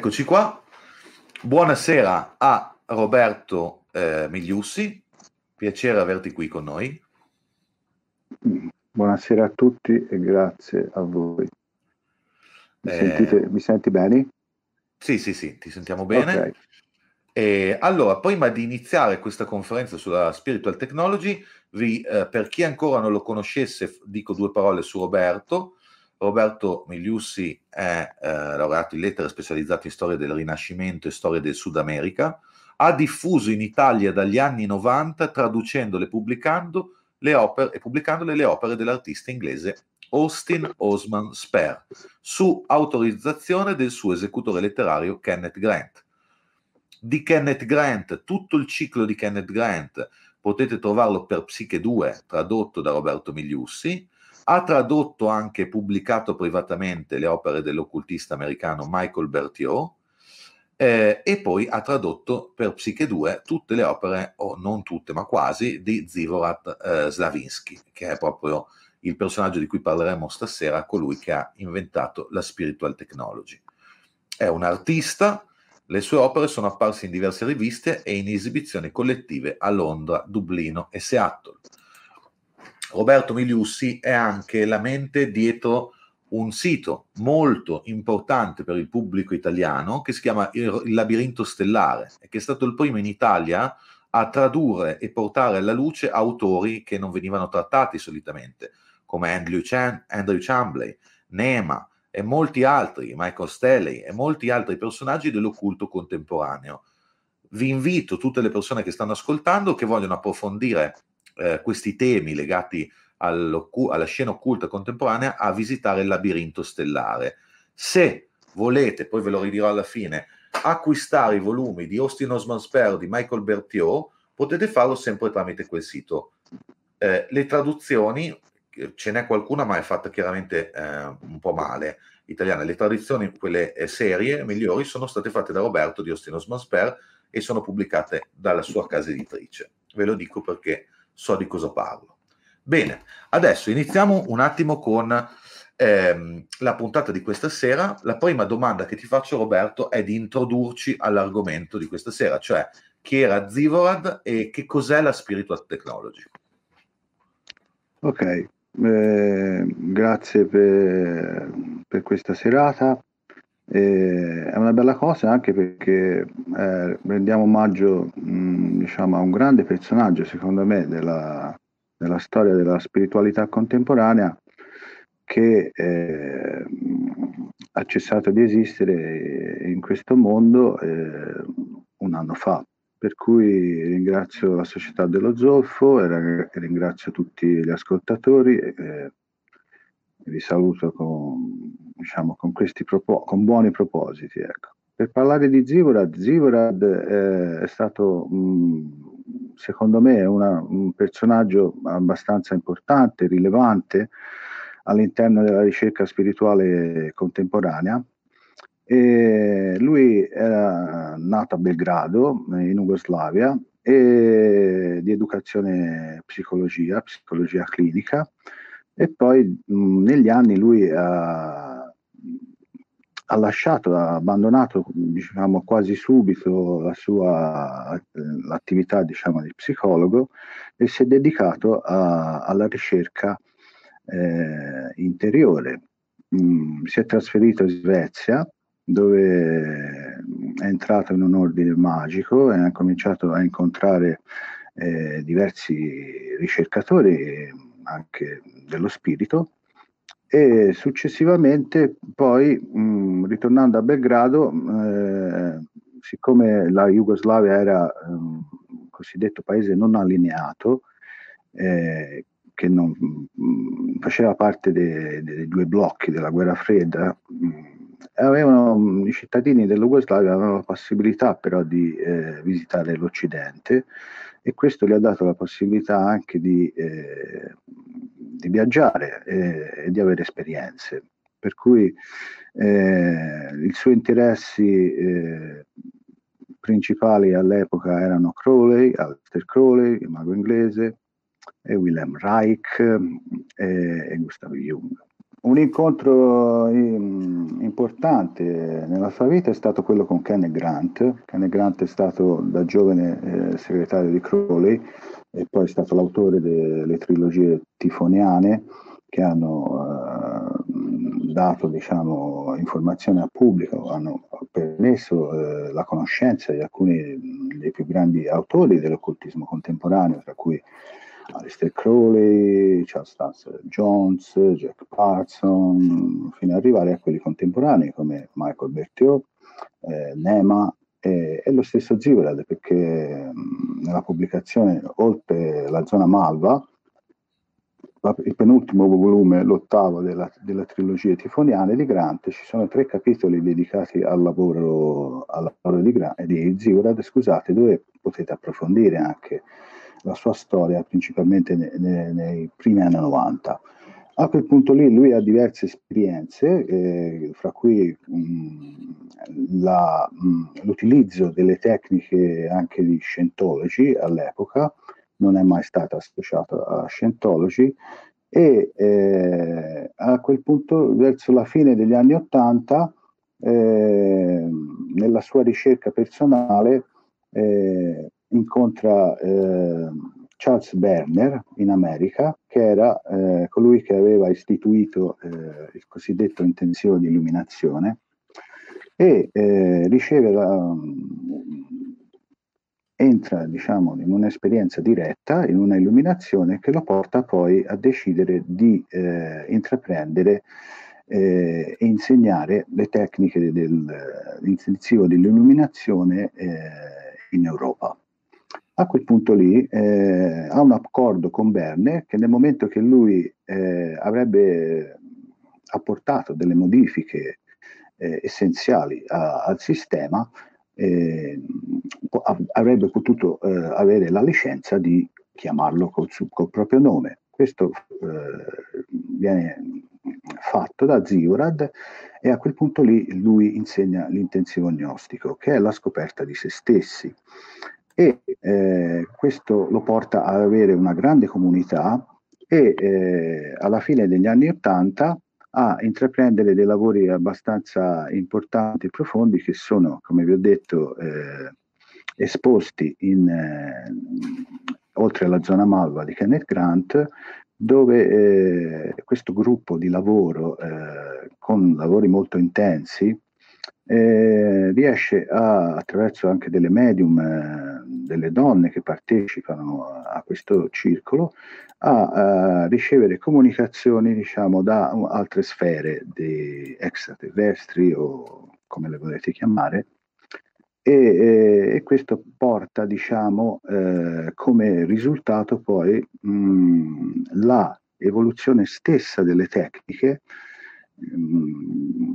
Eccoci qua. Buonasera a Roberto eh, Migliussi, piacere averti qui con noi. Buonasera a tutti e grazie a voi. Mi, eh, sentite, mi senti bene? Sì, sì, sì, ti sentiamo bene. Okay. E allora, prima di iniziare questa conferenza sulla Spiritual Technology, vi, eh, per chi ancora non lo conoscesse, dico due parole su Roberto. Roberto Migliussi è eh, laureato in lettere specializzato in storia del Rinascimento e storia del Sud America. Ha diffuso in Italia dagli anni 90, traducendole pubblicando le opere, e pubblicandole le opere dell'artista inglese Austin Osman Spare, su autorizzazione del suo esecutore letterario Kenneth Grant. Di Kenneth Grant, tutto il ciclo di Kenneth Grant potete trovarlo per Psiche 2, tradotto da Roberto Migliussi, ha tradotto anche pubblicato privatamente le opere dell'occultista americano Michael Berthiaud eh, e poi ha tradotto per Psiche 2 tutte le opere, o non tutte ma quasi, di Zivorat eh, Slavinsky, che è proprio il personaggio di cui parleremo stasera, colui che ha inventato la spiritual technology. È un artista, le sue opere sono apparse in diverse riviste e in esibizioni collettive a Londra, Dublino e Seattle. Roberto Miliussi è anche la mente dietro un sito molto importante per il pubblico italiano che si chiama Il Labirinto Stellare e che è stato il primo in Italia a tradurre e portare alla luce autori che non venivano trattati solitamente, come Andrew, Chan, Andrew Chambley, Nema, e molti altri, Michael Stelly e molti altri personaggi dell'occulto contemporaneo. Vi invito, tutte le persone che stanno ascoltando, che vogliono approfondire eh, questi temi legati alla scena occulta contemporanea, a visitare il labirinto stellare. Se volete, poi ve lo ridirò alla fine, acquistare i volumi di Austin Osman Spare di Michael Berthiaud, potete farlo sempre tramite quel sito. Eh, le traduzioni ce n'è qualcuna, ma è fatta chiaramente eh, un po' male. Italiana. Le tradizioni, quelle eh, serie migliori, sono state fatte da Roberto di Ostino Smansper e sono pubblicate dalla sua casa editrice. Ve lo dico perché so di cosa parlo. Bene, adesso iniziamo un attimo con ehm, la puntata di questa sera. La prima domanda che ti faccio, Roberto, è di introdurci all'argomento di questa sera, cioè chi era Zivorad e che cos'è la Spiritual Technology. Ok, eh, grazie per, per, questa serata. Eh, è una bella cosa anche perché eh, rendiamo omaggio mh, diciamo, a un grande personaggio, secondo me, della, della storia della spiritualità contemporanea che eh, ha cessato di esistere in questo mondo eh, un anno fa. Per cui ringrazio la Società dello Zolfo e ringrazio tutti gli ascoltatori e vi saluto con, diciamo, con, questi propo- con buoni propositi. Ecco. Per parlare di Zivorad, Zivorad eh, è stato, mh, secondo me, una, un personaggio abbastanza importante, rilevante all'interno della ricerca spirituale contemporanea e lui era nato a Belgrado, in Jugoslavia, e di educazione psicologia, psicologia clinica, e poi mh, negli anni lui ha, ha, lasciato, ha abbandonato diciamo, quasi subito la sua l'attività diciamo, di psicologo e si è dedicato a, alla ricerca eh, interiore. Mm, si è trasferito in Svezia dove è entrato in un ordine magico e ha cominciato a incontrare eh, diversi ricercatori anche dello spirito e successivamente poi mh, ritornando a Belgrado eh, siccome la Jugoslavia era un cosiddetto paese non allineato eh, che non mh, faceva parte dei, dei due blocchi della guerra fredda mh, avevano, i cittadini dell'Ugoslavia avevano la possibilità però di eh, visitare l'Occidente e questo gli ha dato la possibilità anche di, eh, di viaggiare eh, e di avere esperienze. Per cui eh, i suoi interessi eh, principali all'epoca erano Crowley, Aleister Crowley, il mago inglese, e Wilhelm Reich e, e Gustav Jung. un incontro importante nella sua vita è stato quello con Kenneth Grant. Kenneth Grant è stato da giovane eh, segretario di Crowley e poi è stato l'autore delle trilogie tifoniane che hanno eh, dato diciamo, informazione al pubblico, hanno permesso eh, la conoscenza di alcuni dei più grandi autori dell'occultismo contemporaneo, tra cui Alistair Crowley, Charles Stanser Jones, Jack Parson, fino ad arrivare a quelli contemporanei come Michael Berthiaud, eh, Nema e, e, lo stesso Zivrad, perché mh, nella pubblicazione Oltre la zona Malva, la, il penultimo volume, l'ottavo della, della, trilogia tifoniana di Grant, ci sono tre capitoli dedicati al lavoro, al lavoro di, di Zivrad, scusate, dove potete approfondire anche la sua storia principalmente nei, nei, nei primi anni 90. A quel punto lì lui ha diverse esperienze, eh, fra cui mh, la, mh, l'utilizzo delle tecniche anche di Scientology all'epoca, non è mai stato associato a Scientology, e eh, a quel punto, verso la fine degli anni Ottanta, eh, nella sua ricerca personale, eh, incontra eh, Charles Berner in America, che era eh, colui che aveva istituito eh, il cosiddetto intenzione di illuminazione e eh, riceve la, entra diciamo in un'esperienza diretta, in una illuminazione che lo porta poi a decidere di eh, intraprendere eh, e insegnare le tecniche dell'intensivo dell'illuminazione eh, in Europa. A quel punto lì eh, ha un accordo con Berne che nel momento che lui eh, avrebbe apportato delle modifiche eh, essenziali a, al sistema, eh, avrebbe potuto eh, avere la licenza di chiamarlo col, col proprio nome. Questo eh, viene fatto da Ziorad e a quel punto lì lui insegna l'intensivo gnostico, che è la scoperta di se stessi e eh, questo lo porta ad avere una grande comunità e eh, alla fine degli anni Ottanta a intraprendere dei lavori abbastanza importanti e profondi che sono, come vi ho detto, eh, esposti in, eh, oltre alla zona Malva di Kenneth Grant, dove eh, questo gruppo di lavoro eh, con lavori molto intensi eh, riesce a, attraverso anche delle medium, eh, delle donne che partecipano a questo circolo, a, a ricevere comunicazioni diciamo, da altre sfere di extraterrestri o come le volete chiamare, e, e, e questo porta diciamo, eh, come risultato poi mh, la evoluzione stessa delle tecniche mh,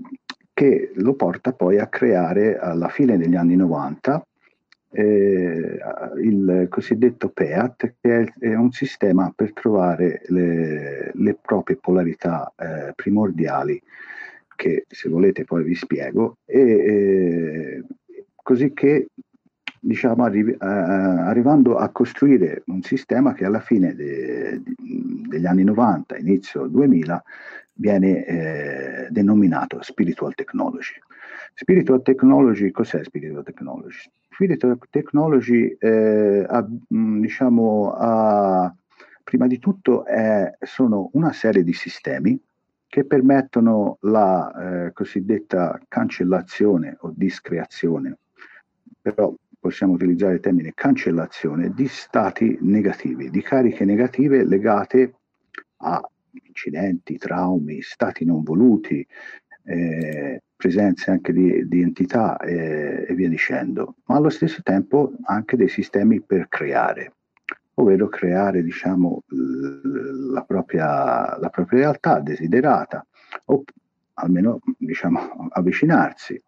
che lo porta poi a creare alla fine degli anni 90 eh, il cosiddetto PEAT, che è, un sistema per trovare le, le proprie polarità eh, primordiali, che se volete poi vi spiego, e, eh, così che diciamo, arrivi, eh, arrivando a costruire un sistema che alla fine de, de, degli anni 90, inizio 2000, viene eh, denominato Spiritual Technology. Spiritual Technology, cos'è Spiritual Technology? Spiritual Technology, eh, ha, mm, diciamo, ha, prima di tutto è, sono una serie di sistemi che permettono la eh, cosiddetta cancellazione o discreazione, però possiamo utilizzare il termine cancellazione di stati negativi, di cariche negative legate a incidenti, traumi, stati non voluti, eh, presenze anche di, di entità eh, e via dicendo, ma allo stesso tempo anche dei sistemi per creare, ovvero creare diciamo, la, propria, la propria realtà desiderata o almeno diciamo, avvicinarsi.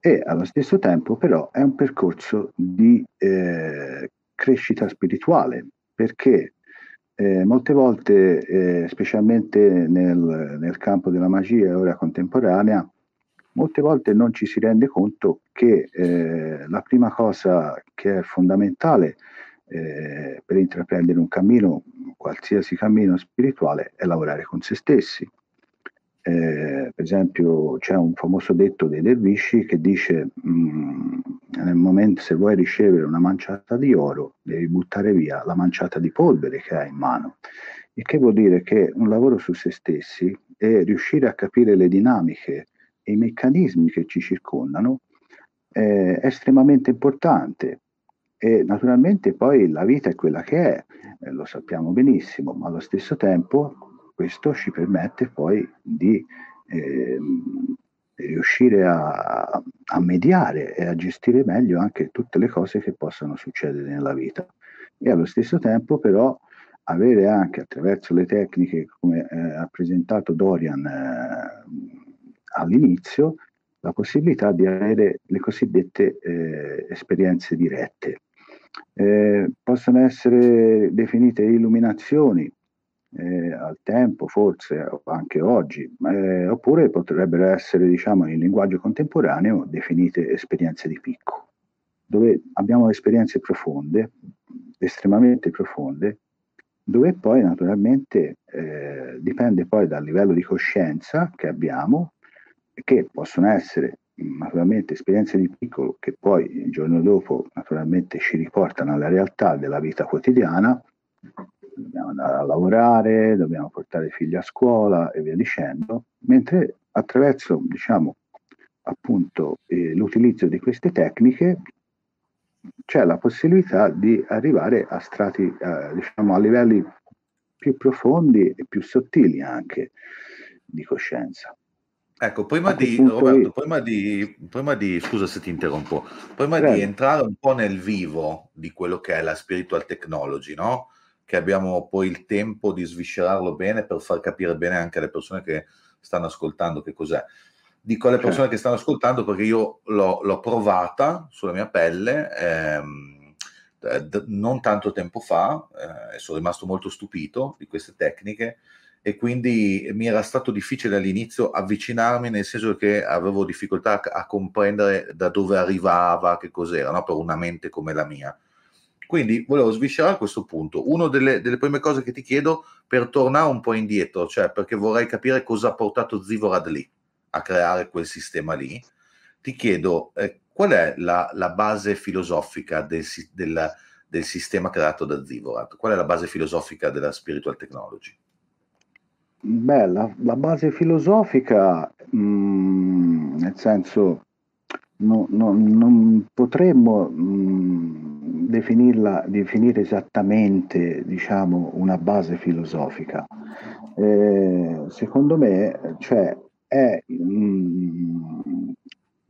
E allo stesso tempo però è un percorso di eh, crescita spirituale, perché eh, molte volte, eh, specialmente nel, nel, campo della magia e ora contemporanea, molte volte non ci si rende conto che eh, la prima cosa che è fondamentale eh, per intraprendere un cammino, qualsiasi cammino spirituale, è lavorare con se stessi. Eh, per esempio c'è un famoso detto dei dervisci che dice mh, mm, nel momento se vuoi ricevere una manciata di oro devi buttare via la manciata di polvere che hai in mano. Il che vuol dire che un lavoro su se stessi e riuscire a capire le dinamiche e i meccanismi che ci circondano eh, è estremamente importante. E naturalmente poi la vita è quella che è, eh, lo sappiamo benissimo, ma allo stesso tempo questo ci permette poi di eh, riuscire a, a, mediare e a gestire meglio anche tutte le cose che possano succedere nella vita. E allo stesso tempo però avere anche attraverso le tecniche come eh, ha presentato Dorian eh, all'inizio la possibilità di avere le cosiddette eh, esperienze dirette. Eh, possono essere definite illuminazioni eh, al tempo, forse anche oggi, eh, oppure potrebbero essere, diciamo, in linguaggio contemporaneo definite esperienze di picco, dove abbiamo esperienze profonde, estremamente profonde, dove poi naturalmente eh, dipende poi dal livello di coscienza che abbiamo, che possono essere naturalmente esperienze di piccolo che poi il giorno dopo naturalmente ci riportano alla realtà della vita quotidiana, dobbiamo andare a lavorare, dobbiamo portare i figli a scuola e via dicendo, mentre attraverso diciamo appunto eh, l'utilizzo di queste tecniche c'è la possibilità di arrivare a strati, eh, diciamo, a livelli più profondi e più sottili anche di coscienza. Ecco, prima di, Roberto, prima di, prima di, scusa se ti interrompo, prima Prego. di entrare un po' nel vivo di quello che è la spiritual technology, no? Che abbiamo poi il tempo di sviscerarlo bene per far capire bene anche alle persone che stanno ascoltando che cos'è. Dico alle persone certo. che stanno ascoltando perché io l'ho, l'ho provata sulla mia pelle ehm, d- non tanto tempo fa eh, e sono rimasto molto stupito di queste tecniche e quindi mi era stato difficile all'inizio avvicinarmi nel senso che avevo difficoltà a, a comprendere da dove arrivava, che cos'era, no? per una mente come la mia. Quindi volevo sviscerare questo punto. Una delle, delle, prime cose che ti chiedo per tornare un po' indietro, cioè perché vorrei capire cosa ha portato Zivorad lì a creare quel sistema lì, ti chiedo eh, qual è la, la base filosofica del, del, del, sistema creato da Zivorad? Qual è la base filosofica della spiritual technology? Beh, la, la base filosofica, mh, mm, nel senso, no, no, non potremmo mh, mm, definirla, definire esattamente, diciamo, una base filosofica. Eh, secondo me, cioè, è mh, mm,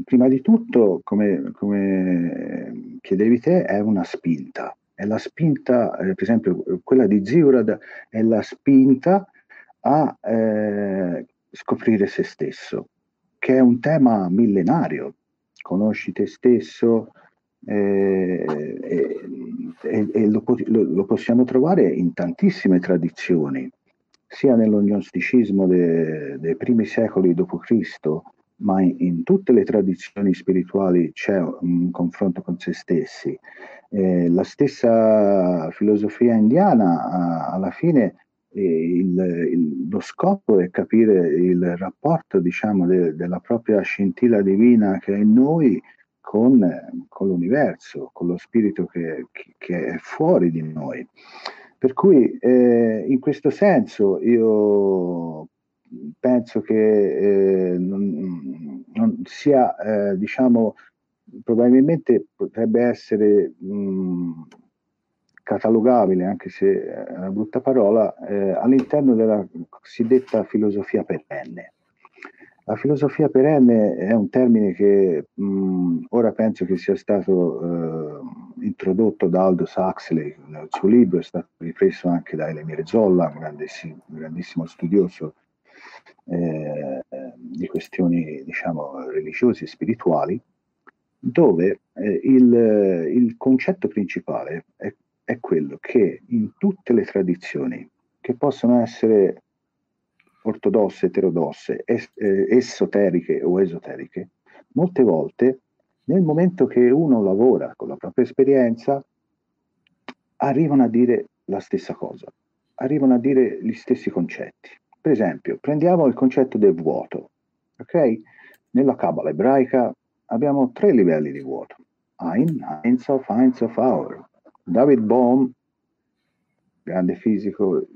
prima di tutto, come, come, chiedevi te, è una spinta. È la spinta, eh, per esempio, quella di Ziurad è la spinta a eh, scoprire se stesso, che è un tema millenario. Conosci te stesso eh, e, e lo, lo, lo, possiamo trovare in tantissime tradizioni, sia nell'ognosticismo dei de primi secoli d.C., ma in, in, tutte le tradizioni spirituali c'è un confronto con se stessi. Eh, la stessa filosofia indiana alla fine il, il, lo scopo è capire il rapporto diciamo, de, della propria scintilla divina che è in noi con, con l'universo, con lo spirito che, che, è fuori di noi. Per cui eh, in questo senso io penso che eh, non, non, sia, eh, diciamo, probabilmente potrebbe essere mh, catalogabile, anche se è una brutta parola, eh, all'interno della cosiddetta filosofia perenne. La filosofia perenne è un termine che mh, ora penso che sia stato eh, introdotto da Aldous Huxley nel suo libro, è stato ripreso anche da Elemire Zolla, un grandissimo, grandissimo studioso eh, di questioni diciamo, religiose e spirituali, dove eh, il, il concetto principale è è quello che in tutte le tradizioni, che possono essere ortodosse, eterodosse, es- eh, esoteriche o esoteriche, molte volte nel momento che uno lavora con la propria esperienza, arrivano a dire la stessa cosa, arrivano a dire gli stessi concetti. per esempio, prendiamo il concetto del vuoto, ok? Nella Kabbalah ebraica abbiamo tre livelli di vuoto. Ein, Ein Sof, Ein Sof Our. David Bohm, grande fisico,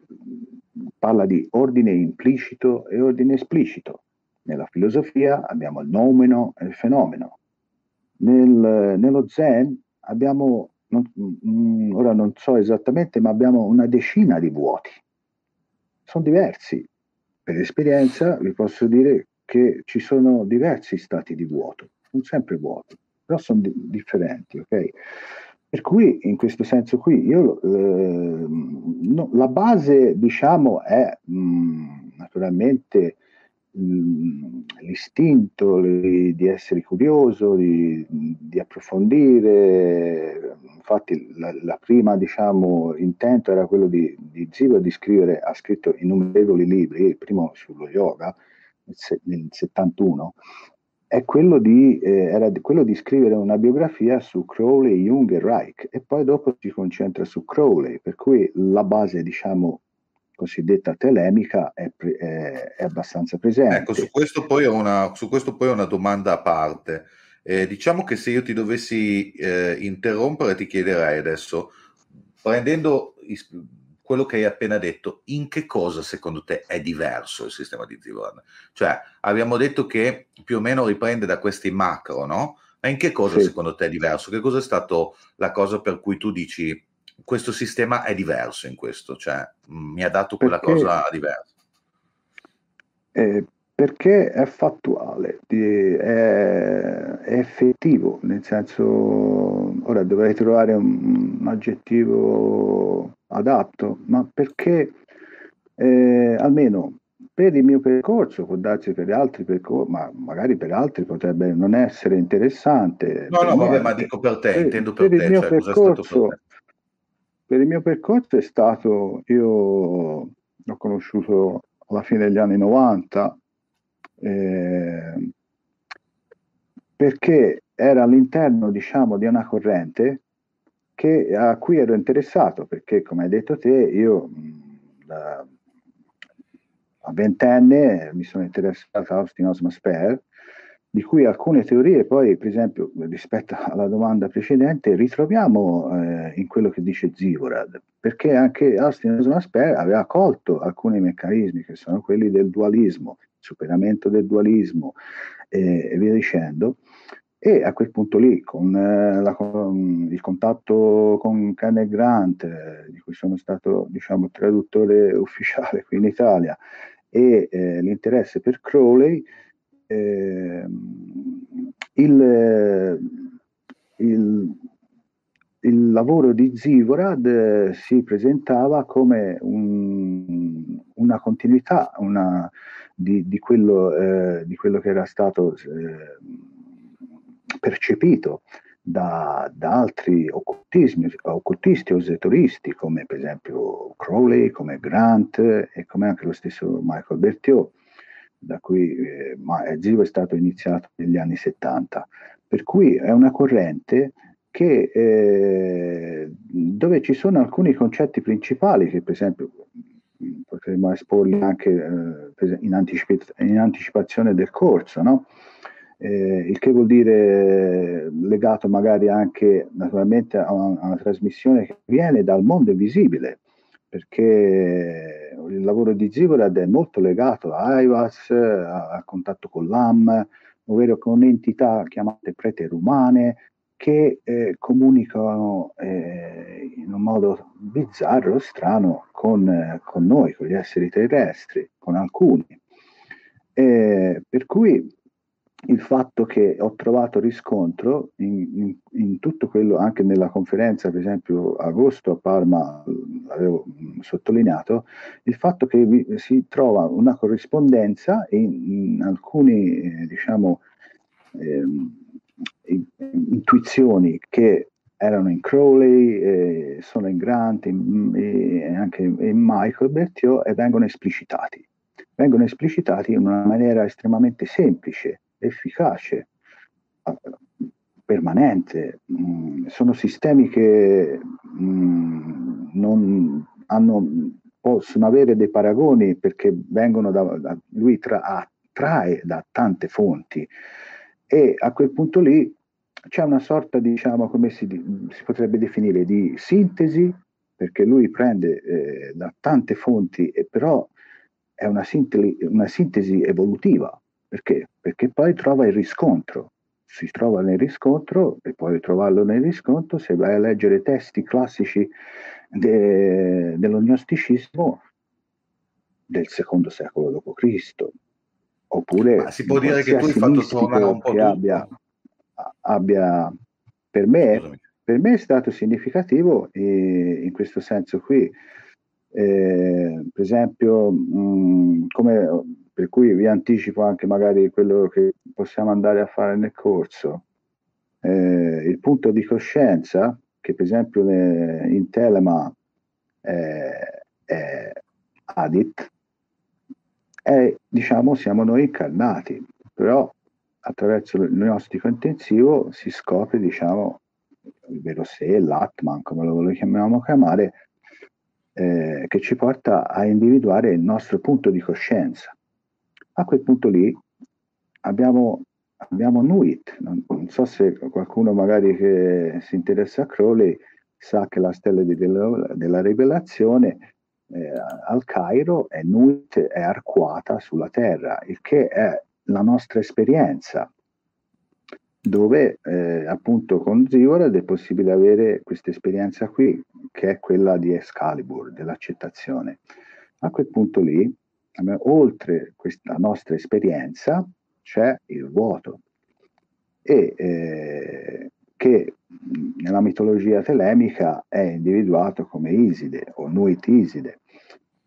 parla di ordine implicito e ordine esplicito. Nella filosofia abbiamo il nomeno e il fenomeno. Nel, nello Zen abbiamo, non, mm, ora non so esattamente, ma abbiamo una decina di vuoti. Sono diversi. Per esperienza vi posso dire che ci sono diversi stati di vuoto, non sempre vuoti, però sono di- differenti, ok? Per cui in questo senso qui io, eh, no, la base diciamo è mh, mm, naturalmente l'istinto di essere curioso, di, di approfondire. Infatti la, la, prima, diciamo, intento era quello di, di Ziva di scrivere, ha scritto innumerevoli libri, il primo sullo yoga nel 71, è quello di, eh, era quello di scrivere una biografia su Crowley, Jung e Reich e poi dopo si concentra su Crowley, per cui la base, diciamo, cosiddetta telemica è, è, è abbastanza presente. Ecco, su questo poi ho una, poi ho una domanda a parte. Eh, diciamo che se io ti dovessi eh, interrompere, ti chiederei adesso, prendendo is- quello che hai appena detto, in che cosa secondo te è diverso il sistema di Zivorn? Cioè, abbiamo detto che più o meno riprende da questi macro, no? Ma in che cosa sì. secondo te è diverso? Che cosa è stato la cosa per cui tu dici questo sistema è diverso in questo, cioè mm, mi ha dato quella perché, cosa diversa. Eh, perché è fattuale, è, effettivo, nel senso, ora dovrei trovare un, aggettivo adatto, ma perché eh, almeno per il mio percorso, può darsi per altri percorsi, ma magari per altri potrebbe non essere interessante. No, no, vabbè, ma dico per te, per, intendo per, per te, cioè, percorso, per te per il mio percorso è stato, io l'ho conosciuto alla fine degli anni 90, eh, perché era all'interno, diciamo, di una corrente che, a cui ero interessato, perché come hai detto te, io da, a ventenne mi sono interessato a Austin Osma Spare di cui alcune teorie poi, per esempio, rispetto alla domanda precedente, ritroviamo eh, in quello che dice Zivorad, perché anche Austin Osmasper aveva colto alcuni meccanismi che sono quelli del dualismo, superamento del dualismo eh, e via dicendo, e a quel punto lì, con, eh, la, con il contatto con Kenneth Grant, eh, di cui sono stato diciamo, traduttore ufficiale qui in Italia, e eh, l'interesse per Crowley, eh, il, il, il, lavoro di Zivorad eh, si presentava come un, una continuità una, di, di, quello, eh, di, quello, che era stato eh, percepito da, da, altri occultisti o esoteristi come per esempio Crowley, come Grant e come anche lo stesso Michael Berthiaud da cui eh, Zivo è stato iniziato negli anni 70, per cui è una corrente che, eh, dove ci sono alcuni concetti principali che per esempio potremmo esporli anche eh, in, anticip- in, anticipazione del corso, no? eh, il che vuol dire legato magari anche naturalmente a una, a una trasmissione che viene dal mondo invisibile, perché il lavoro di Zigorad è molto legato a IVAS, a, contatto con l'AM, ovvero con entità chiamate preterumane che eh, comunicano eh, in un modo bizzarro, strano, con, eh, con, noi, con gli esseri terrestri, con alcuni. per cui il fatto che ho trovato riscontro in, in, in, tutto quello, anche nella conferenza, per esempio agosto a Parma, l'avevo sottolineato, il fatto che vi, si trova una corrispondenza in, in alcuni, eh, diciamo, eh, intuizioni che erano in Crowley, sono in Grant e anche in Michael Berthiaud e vengono esplicitati. Vengono esplicitati in una maniera estremamente semplice, efficace, permanente. Mm, sono sistemi che mm, non hanno possono avere dei paragoni perché vengono da, da lui tra, trae da tante fonti e a quel punto lì c'è una sorta, diciamo, come si, si potrebbe definire, di sintesi, perché lui prende eh, da tante fonti, e però è una sintesi, una sintesi evolutiva, perché? Perché poi trova il riscontro, si trova nel riscontro e puoi trovarlo nel riscontro se vai a leggere testi classici de, dell'ognosticismo del secondo secolo d.C. oppure Ma si può dire che tu hai fatto trovare un po' che abbia, abbia, per me, per me è stato significativo in questo senso qui eh, per esempio mh, come per cui vi anticipo anche magari quello che possiamo andare a fare nel corso. Eh, il punto di coscienza, che per esempio in Telema eh, è Adit, è, diciamo, siamo noi incarnati, però attraverso il gnostico intensivo si scopre, diciamo, il vero sé, l'Atman, come lo vogliamo chiamare, eh, che ci porta a individuare il nostro punto di coscienza. A quel punto lì abbiamo, abbiamo Nuit, non, non, so se qualcuno magari che si interessa a Crowley sa che la stella di, della, rivelazione eh, al Cairo è Nuit, è arcuata sulla terra, il che è la nostra esperienza, dove eh, appunto con Ziggurat è possibile avere questa esperienza qui, che è quella di Excalibur, dell'accettazione. A quel punto lì oltre questa nostra esperienza c'è il vuoto e eh, che nella mitologia telemica è individuato come Iside o Nuit Iside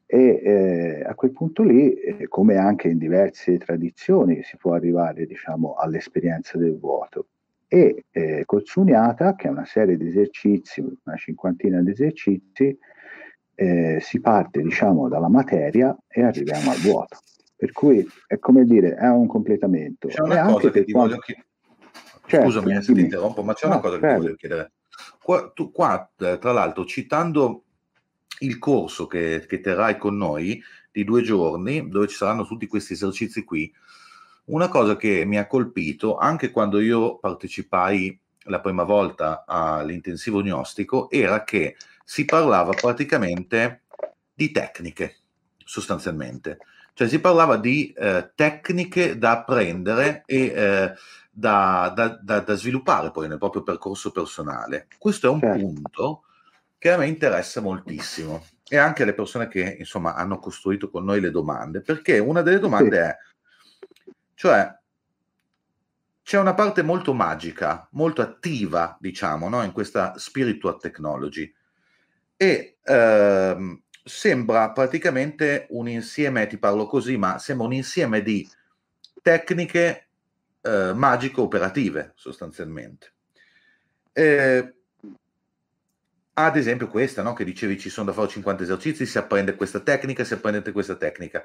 e eh, a quel punto lì, eh, come anche in diverse tradizioni, si può arrivare diciamo, all'esperienza del vuoto. E eh, col Sunyata, che è una serie di esercizi, una cinquantina di esercizi, eh, si parte diciamo dalla materia e arriviamo al vuoto. Per cui è come dire, è un completamento. C'è una cosa che ti quando... voglio chiedere. Certo, Scusami se ti interrompo, ma c'è no, una cosa che ti voglio chiedere. Qua, tu qua, eh, tra l'altro, citando il corso che, che terrai con noi di due giorni, dove ci saranno tutti questi esercizi qui, una cosa che mi ha colpito anche quando io partecipai la prima volta all'intensivo gnostico era che si parlava praticamente di tecniche, sostanzialmente. Cioè si parlava di eh, tecniche da apprendere e eh, da, da, da, da, sviluppare poi nel proprio percorso personale. Questo è un certo. punto che a me interessa moltissimo e anche le persone che insomma hanno costruito con noi le domande, perché una delle domande sì. è, cioè, c'è una parte molto magica, molto attiva, diciamo, no? in questa spiritual technology e ehm, sembra praticamente un insieme, ti parlo così, ma sembra un insieme di tecniche eh, magico-operative sostanzialmente. Eh, ad esempio questa, no? che dicevi ci sono da fare 50 esercizi, si apprende questa tecnica, si apprende questa tecnica.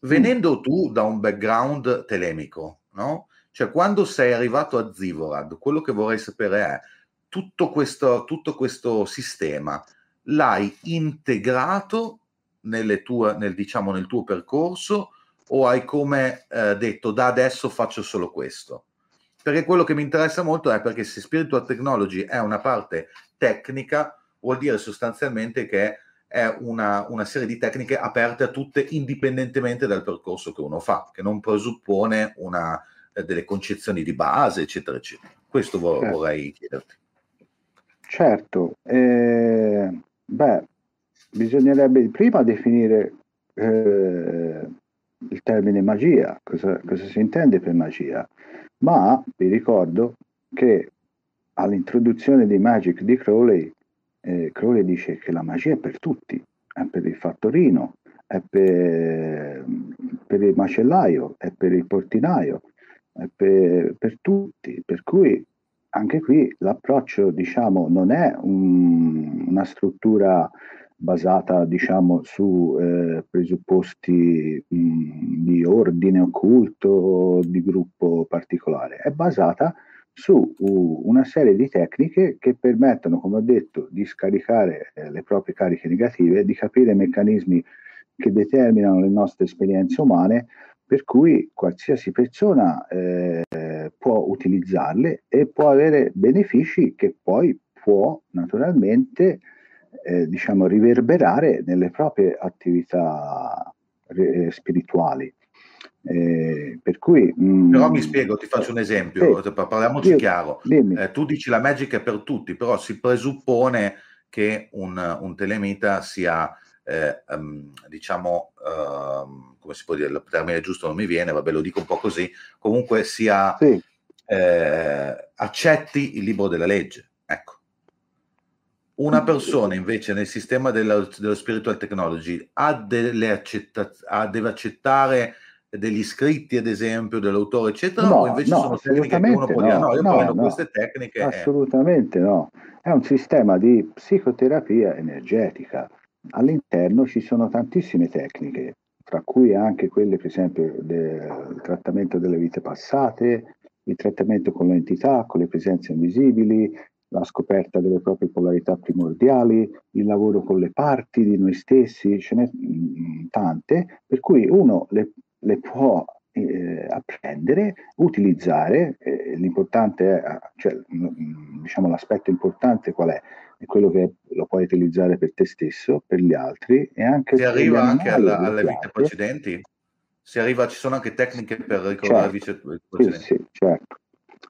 Venendo tu da un background telemico, no? cioè quando sei arrivato a Zivorad, quello che vorrei sapere è tutto questo, tutto questo sistema, l'hai integrato tue, nel, diciamo, nel tuo percorso o hai come eh, detto da adesso faccio solo questo? Perché quello che mi interessa molto è perché se Spiritual Technology è una parte tecnica, vuol dire sostanzialmente che è una, una, serie di tecniche aperte a tutte indipendentemente dal percorso che uno fa, che non presuppone una, delle concezioni di base, eccetera, eccetera. Questo vor- certo. vorrei chiederti. Certo, eh, Beh, bisognerebbe prima definire eh, il termine magia, cosa, cosa, si intende per magia, ma vi ricordo che all'introduzione di Magic di Crowley, eh, Crowley dice che la magia è per tutti, è per il fattorino, è per, per il macellaio, è per il portinaio, è per, per tutti, per cui anche qui l'approccio diciamo, non è un, una struttura basata diciamo, su eh, presupposti mh, di ordine occulto o di gruppo particolare, è basata su una serie di tecniche che permettono, come ho detto, di scaricare eh, le proprie cariche negative, di capire meccanismi che determinano le nostre esperienze umane, per cui qualsiasi persona eh, può utilizzarle e può avere benefici che poi può naturalmente eh, diciamo, riverberare nelle proprie attività eh, spirituali. Eh, per cui, mh, mm, però mi spiego, ti faccio un esempio, sì, parliamoci io, chiaro. Eh, tu dici la magic è per tutti, però si presuppone che un, un telemita sia, eh, um, diciamo, uh, come si può dire, il termine giusto non mi viene, vabbè lo dico un po' così, comunque sia, sì. Eh, accetti il libro della legge. Una persona invece nel sistema dello, dello spiritual technology ha delle accetta- ha, deve accettare degli scritti, ad esempio, dell'autore, eccetera, no, o invece no, sono tecniche che uno può no, dire no, io no, prendo queste tecniche. Assolutamente eh. no. È un sistema di psicoterapia energetica. All'interno ci sono tantissime tecniche, tra cui anche quelle, per esempio, del trattamento delle vite passate, il trattamento con le entità, con le presenze invisibili, la scoperta delle proprie polarità primordiali, il lavoro con le parti di noi stessi, ce n'è mm, tante, per cui uno le, le può eh, apprendere, utilizzare, eh, l'importante è, cioè, diciamo l'aspetto importante qual è? È quello che lo puoi utilizzare per te stesso, per gli altri e anche si arriva anche alla, alle vite precedenti? Si arriva, ci sono anche tecniche per ricordare certo, vite precedenti? Sì, sì, certo.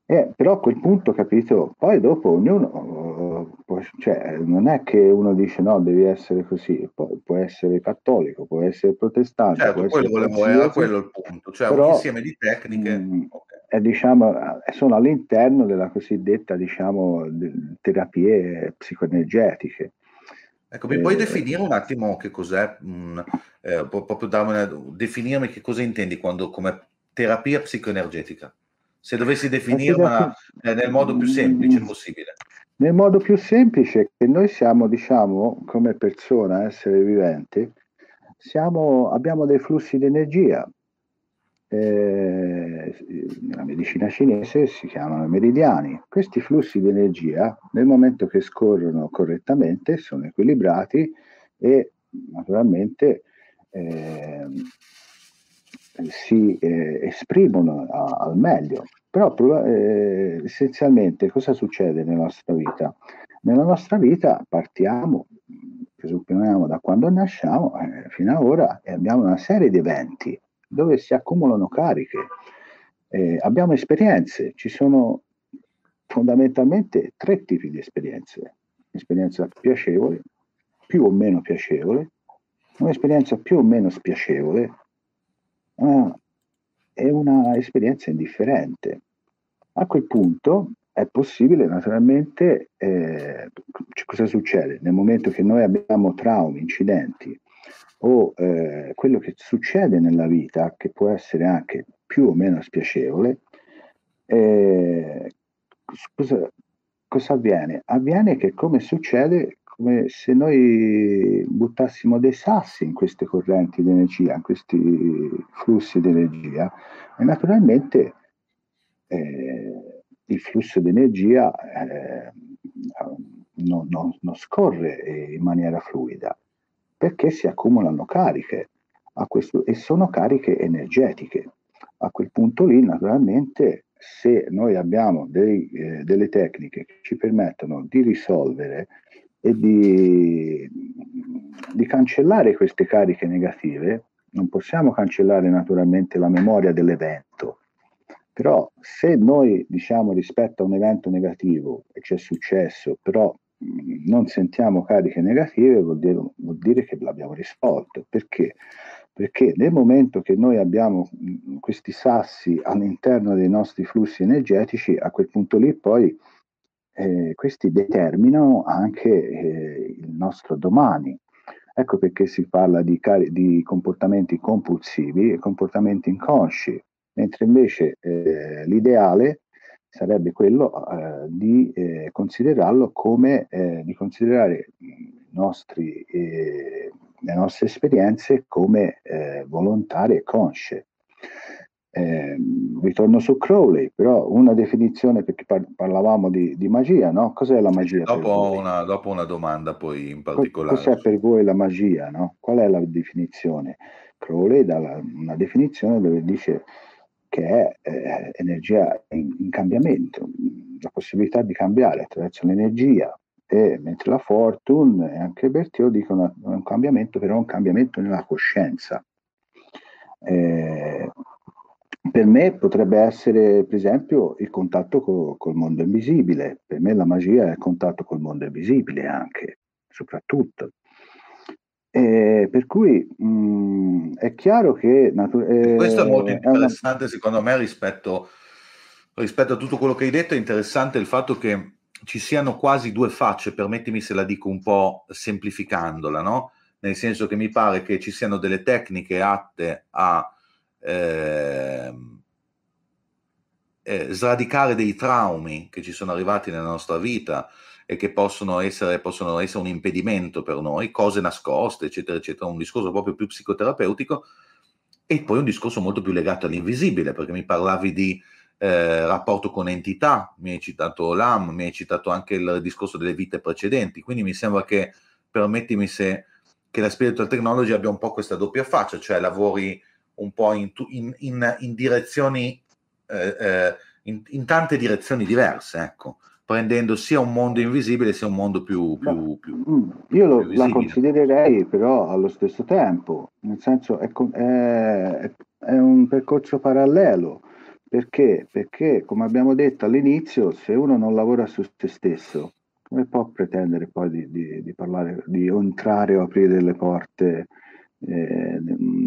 Eh, però a quel punto, capito, poi dopo ognuno, può, cioè, non è che uno dice no, devi essere così, può, può essere cattolico, può essere protestante. Certo, quello volevo, era quello il punto, cioè però, un insieme di tecniche. Mh, mm, okay. è, diciamo, sono all'interno della cosiddetta diciamo, terapie psicoenergetiche. Ecco, mi puoi eh, definire un attimo che cos'è, mh, eh, proprio una, definirmi che cosa intendi quando come terapia psicoenergetica? Se dovessi definirla eh, nel modo più semplice mm. possibile? Nel modo più semplice che noi siamo, diciamo, come persona, essere viventi, siamo, abbiamo dei flussi di energia. Eh, nella medicina cinese si chiamano meridiani. Questi flussi di energia, nel momento che scorrono correttamente, sono equilibrati e naturalmente eh, si eh, esprimono a, al meglio. Però eh, essenzialmente cosa succede nella nostra vita? Nella nostra vita partiamo, presupponiamo da quando nasciamo eh, fino ad ora e abbiamo una serie di eventi dove si accumulano cariche, eh, abbiamo esperienze, ci sono fondamentalmente tre tipi di esperienze, un'esperienza piacevole, più o meno piacevole, un'esperienza più o meno spiacevole ah, è una esperienza indifferente. A quel punto è possibile naturalmente, eh, cosa succede? Nel momento che noi abbiamo traumi, incidenti o eh, quello che succede nella vita, che può essere anche più o meno spiacevole, eh, cosa, cosa avviene? Avviene che come succede come se noi buttassimo dei sassi in queste correnti di energia, in questi flussi di energia e naturalmente eh, il flusso di energia eh, non, non, non, scorre in maniera fluida perché si accumulano cariche questo, e sono cariche energetiche. A quel punto lì naturalmente se noi abbiamo dei, eh, delle tecniche che ci permettono di risolvere e di, di cancellare queste cariche negative. Non possiamo cancellare naturalmente la memoria dell'evento, però se noi diciamo rispetto a un evento negativo e c'è successo, però non sentiamo cariche negative, vuol dire, vuol dire, che l'abbiamo risolto. Perché? Perché nel momento che noi abbiamo questi sassi all'interno dei nostri flussi energetici, a quel punto lì poi eh, questi determinano anche eh, il nostro domani. Ecco perché si parla di, cari- di, comportamenti compulsivi e comportamenti inconsci, mentre invece eh, l'ideale sarebbe quello eh, di eh, considerarlo come eh, di considerare nostri, le nostre esperienze come volontarie e consce. Eh, ritorno su Crowley, però una definizione, perché par- parlavamo di, di, magia, no? Cos'è la magia? Dopo una, dopo, una, domanda poi in particolare. Cos'è per voi la magia? No? Qual è la definizione? Crowley dà la, una definizione dove dice che è eh, energia in, in, cambiamento, la possibilità di cambiare attraverso l'energia, e mentre la Fortune e anche Bertio dicono un cambiamento, però un cambiamento nella coscienza. Eh, per me potrebbe essere, per esempio, il contatto co- col mondo invisibile. Per me la magia è il contatto col mondo invisibile anche, soprattutto. E per cui mh, mm, è chiaro che... Natu- eh, questo è molto interessante è una... secondo me rispetto, rispetto a tutto quello che hai detto. È interessante il fatto che ci siano quasi due facce, permettimi se la dico un po' semplificandola, no? Nel senso che mi pare che ci siano delle tecniche atte a eh, eh, sradicare dei traumi che ci sono arrivati nella nostra vita e che possono essere, possono essere un impedimento per noi, cose nascoste, eccetera, eccetera, un discorso proprio più psicoterapeutico e poi un discorso molto più legato all'invisibile, perché mi parlavi di eh, rapporto con entità, mi hai citato l'AM, mi hai citato anche il discorso delle vite precedenti, quindi mi sembra che, permettimi se, che la spiritual technology abbia un po' questa doppia faccia, cioè lavori un po' in, in, in, in direzioni, eh, eh, in, tante direzioni diverse, ecco, prendendo sia un mondo invisibile sia un mondo più... più, più mm, io lo, la considererei però allo stesso tempo, nel senso è, è, è un percorso parallelo perché? Perché, come abbiamo detto all'inizio, se uno non lavora su se stesso, come può pretendere poi di, di, di parlare, di entrare o aprire delle porte? Eh,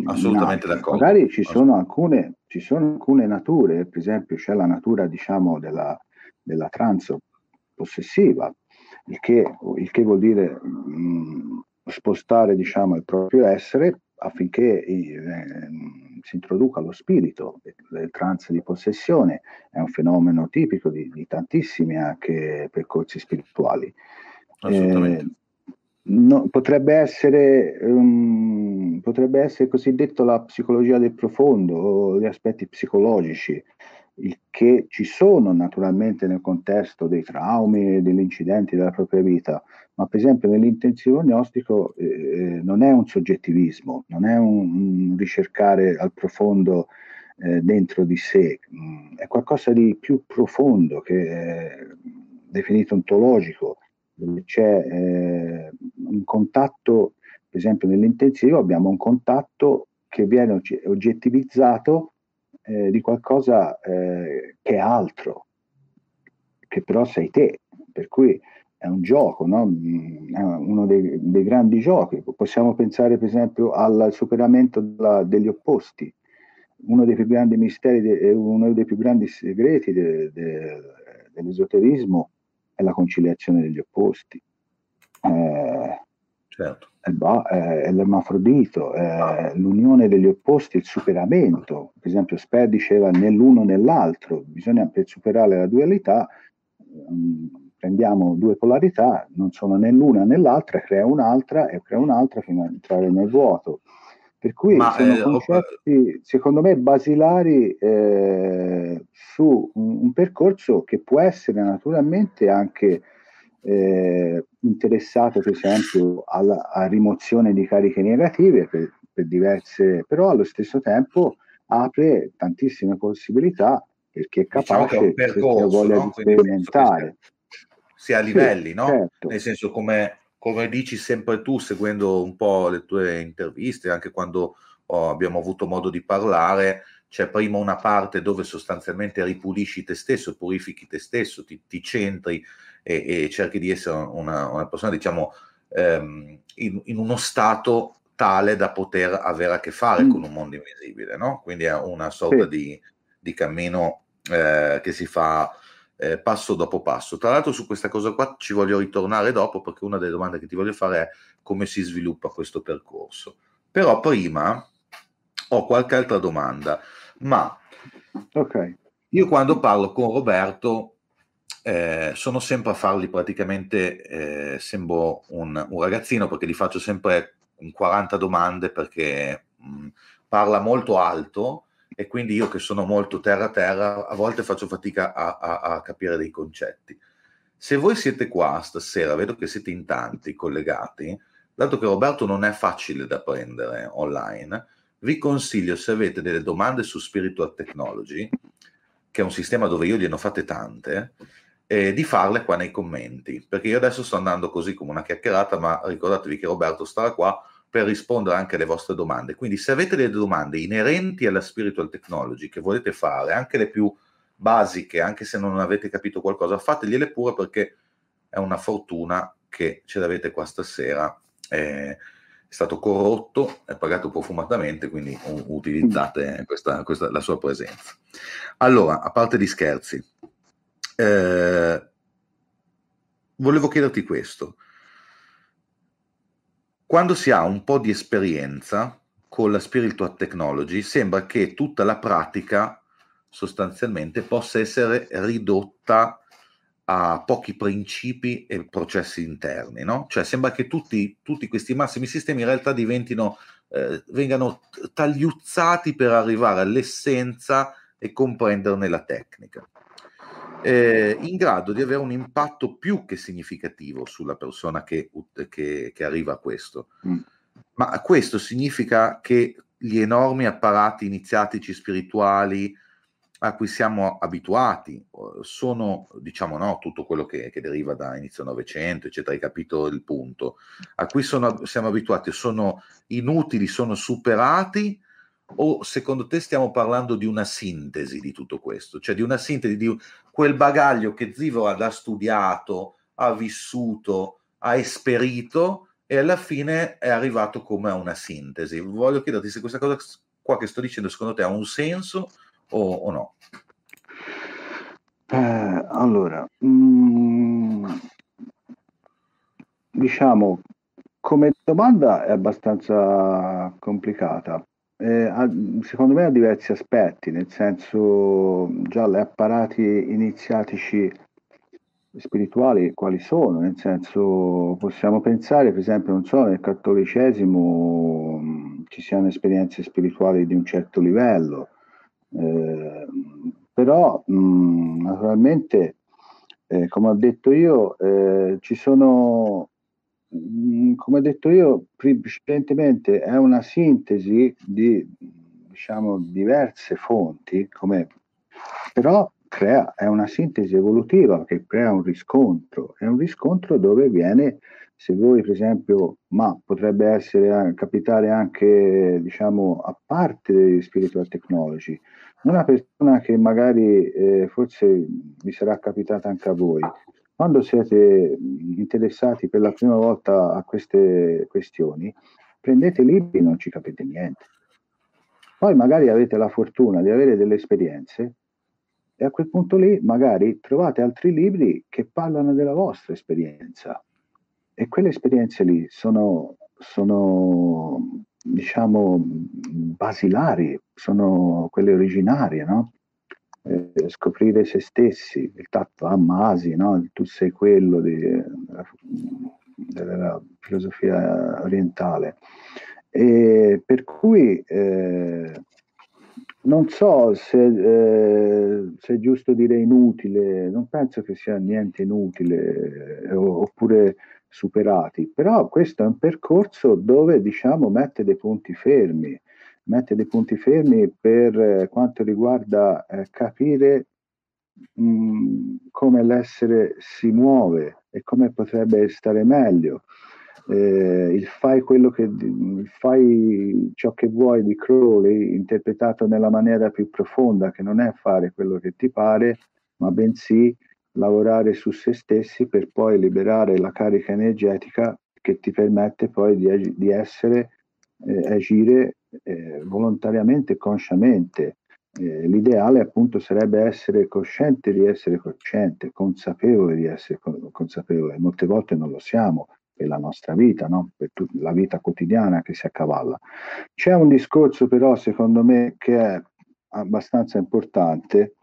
Assolutamente d'accordo. Magari ci sono, alcune, ci sono alcune nature, per esempio c'è la natura diciamo, della, della trans possessiva, il che, il che vuol dire mh, spostare diciamo, il proprio essere affinché eh, si introduca lo spirito del trance di possessione, è un fenomeno tipico di, di tantissimi anche percorsi spirituali. Eh, no, potrebbe, essere, um, potrebbe essere cosiddetto la psicologia del profondo o gli aspetti psicologici, il che ci sono naturalmente nel contesto dei traumi e degli incidenti della propria vita, ma per esempio nell'intensivo gnostico eh, eh, non è un soggettivismo, non è un, un ricercare al profondo eh, dentro di sé, mm, è qualcosa di più profondo che è definito ontologico, dove c'è eh, un contatto, per esempio nell'intensivo abbiamo un contatto che viene oggettivizzato eh, di qualcosa eh, che è altro, che però sei te, per cui è un gioco, no? è uno dei, dei, grandi giochi. Possiamo pensare per esempio al superamento della, degli opposti, uno dei più grandi misteri e uno dei più grandi segreti de, de, dell'esoterismo è la conciliazione degli opposti. Eh, certo è l'ermafrodito, è l'unione degli opposti, il superamento. Per esempio, Sper diceva nell'uno nell'altro, bisogna per superare la dualità, um, prendiamo due polarità, non sono né l'una né l'altra, crea un'altra e crea un'altra fino ad entrare nel vuoto. Per cui Ma, sono eh, concetti, secondo me, basilari eh, su un, un percorso che può essere naturalmente anche eh, interessato per esempio alla, alla, rimozione di cariche negative per, per, diverse, però allo stesso tempo apre tantissime possibilità perché è capace diciamo che percorso, voglia no? sperimentare. Sia a livelli, sì, no? Certo. Nel senso come, come dici sempre tu, seguendo un po' le tue interviste, anche quando oh, abbiamo avuto modo di parlare, c'è prima una parte dove sostanzialmente ripulisci te stesso, purifichi te stesso, ti, ti centri e, e cerchi di essere una, una persona, diciamo, ehm, in, in, uno stato tale da poter avere a che fare mm. con un mondo invisibile, no? Quindi è una sorta sì. di, di, cammino eh, che si fa eh, passo dopo passo. Tra l'altro su questa cosa qua ci voglio ritornare dopo perché una delle domande che ti voglio fare è come si sviluppa questo percorso. Però prima ho qualche altra domanda, ma okay. io quando parlo con Roberto eh, sono sempre a farli praticamente, eh, sembro un, un, ragazzino perché gli faccio sempre 40 domande perché mh, parla molto alto e quindi io che sono molto terra terra, a volte faccio fatica a, a, a capire dei concetti. Se voi siete qua stasera, vedo che siete in tanti collegati, dato che Roberto non è facile da prendere online, vi consiglio se avete delle domande su Spiritual Technology, che è un sistema dove io gliene ho fatte tante, eh, di farle qua nei commenti, perché io adesso sto andando così come una chiacchierata, ma ricordatevi che Roberto starà qua per rispondere anche alle vostre domande. Quindi se avete delle domande inerenti alla spiritual technology che volete fare, anche le più basiche, anche se non avete capito qualcosa, fategliele pure perché è una fortuna che ce l'avete qua stasera. Eh, è stato corrotto, è pagato profumatamente, quindi utilizzate questa, questa, la sua presenza. Allora, a parte gli scherzi, eh, volevo chiederti questo. Quando si ha un po' di esperienza con la spiritual technology, sembra che tutta la pratica sostanzialmente possa essere ridotta a pochi principi e processi interni, no? Cioè sembra che tutti, tutti questi massimi sistemi in realtà diventino, eh, vengano tagliuzzati per arrivare all'essenza e comprenderne la tecnica eh, in grado di avere un impatto più che significativo sulla persona che, che, che arriva a questo. Mm. Ma questo significa che gli enormi apparati iniziatici spirituali a cui siamo abituati sono, diciamo, no, tutto quello che, che deriva da inizio Novecento, eccetera, hai capito il punto, a cui sono, siamo abituati sono inutili, sono superati o secondo te stiamo parlando di una sintesi di tutto questo, cioè di una sintesi di quel bagaglio che Zivoad ha studiato, ha vissuto, ha esperito e alla fine è arrivato come a una sintesi. Voglio chiederti se questa cosa qua che sto dicendo secondo te ha un senso o, o no? Eh, allora, mm, diciamo, come domanda è abbastanza complicata eh, secondo me ha diversi aspetti, nel senso già gli apparati iniziatici spirituali quali sono, nel senso possiamo pensare per esempio, non so, nel cattolicesimo mh, ci siano esperienze spirituali di un certo livello, eh, però mh, naturalmente, eh, come ho detto io, eh, ci sono Mm, come ho detto io precedentemente, è una sintesi di diciamo, diverse fonti, come, però crea, è una sintesi evolutiva che crea un riscontro, è un riscontro dove viene, se voi per esempio, ma potrebbe essere, capitare anche, diciamo, a parte degli spiritual technology, una persona che magari eh, forse vi sarà capitata anche a voi, quando siete interessati per la prima volta a queste questioni, prendete libri e non ci capite niente. Poi magari avete la fortuna di avere delle esperienze e a quel punto lì magari trovate altri libri che parlano della vostra esperienza e quelle esperienze lì sono, sono diciamo basilari, sono quelle originarie, no? Eh, scoprire se stessi, il tatto Ammasi, no? tu sei quello di, della, della, filosofia orientale. E per cui eh, non so se, eh, se, è giusto dire inutile, non penso che sia niente inutile eh, oppure superati, però questo è un percorso dove diciamo mette dei punti fermi mette dei punti fermi per eh, quanto riguarda eh, capire mh, come l'essere si muove e come potrebbe stare meglio. Eh, il fai quello che fai ciò che vuoi di Crowley interpretato nella maniera più profonda che non è fare quello che ti pare ma bensì lavorare su se stessi per poi liberare la carica energetica che ti permette poi di, di essere eh, agire eh, volontariamente e consciamente. Eh, l'ideale appunto sarebbe essere cosciente di essere cosciente, consapevole di essere consapevole. Molte volte non lo siamo per la nostra vita, no? per tut- la vita quotidiana che si accavalla. C'è un discorso però secondo me che è abbastanza importante,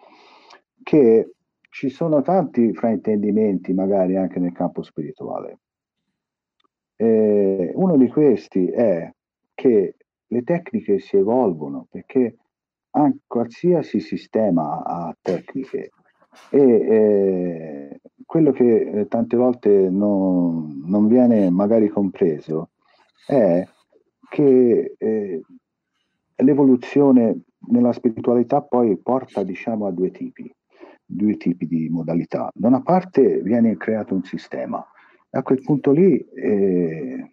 che ci sono tanti fraintendimenti magari anche nel campo spirituale. Eh, uno di questi è che le tecniche si evolvono perché anche qualsiasi sistema ha tecniche e eh, quello che eh, tante volte non, non, viene magari compreso è che eh, l'evoluzione nella spiritualità poi porta diciamo a due tipi, due tipi di modalità. Da una parte viene creato un sistema, a quel punto lì eh,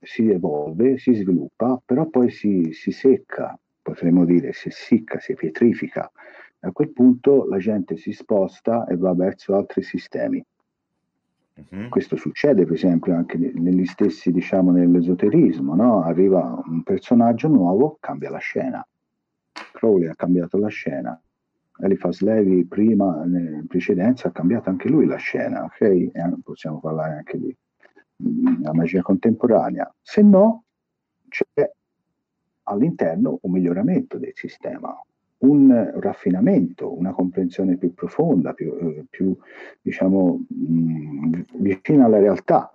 si evolve, si sviluppa, però poi si, si secca, potremmo dire, si essicca, si pietrifica. A quel punto la gente si sposta e va verso altri sistemi. Uh-huh. Questo succede per esempio anche negli stessi, diciamo, nell'esoterismo, no? Arriva un personaggio nuovo, cambia la scena. Crowley ha cambiato la scena. Eliphas Levi prima, in precedenza, ha cambiato anche lui la scena, ok? E possiamo parlare anche di, di magia contemporanea. Se no, c'è all'interno un miglioramento del sistema, un raffinamento, una comprensione più profonda, più, eh, più diciamo, mh, vicina alla realtà.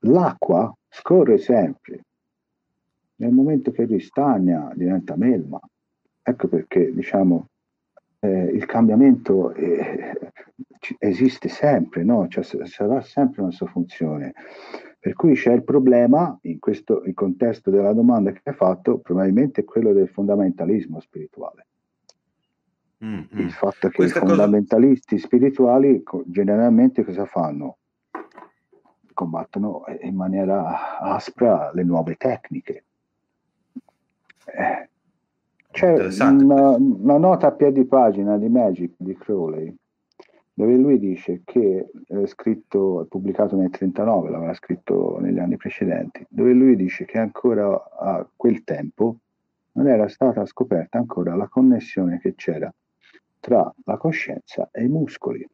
L'acqua scorre sempre, nel momento che ristagna diventa melma. Ecco perché diciamo, eh, il cambiamento eh, esiste sempre, no? cioè, sarà sempre una sua funzione. Per cui c'è il problema, in questo il contesto della domanda che hai fatto, probabilmente è quello del fondamentalismo spirituale. Mm-hmm. Il fatto che Questa i fondamentalisti cosa... spirituali generalmente cosa fanno? Combattono in maniera aspra le nuove tecniche. Eh, c'è una, una, nota a piedi pagina di Magic di Crowley dove lui dice che è scritto, è pubblicato nel 39, l'aveva scritto negli anni precedenti, dove lui dice che ancora a quel tempo non era stata scoperta ancora la connessione che c'era tra la coscienza e i muscoli.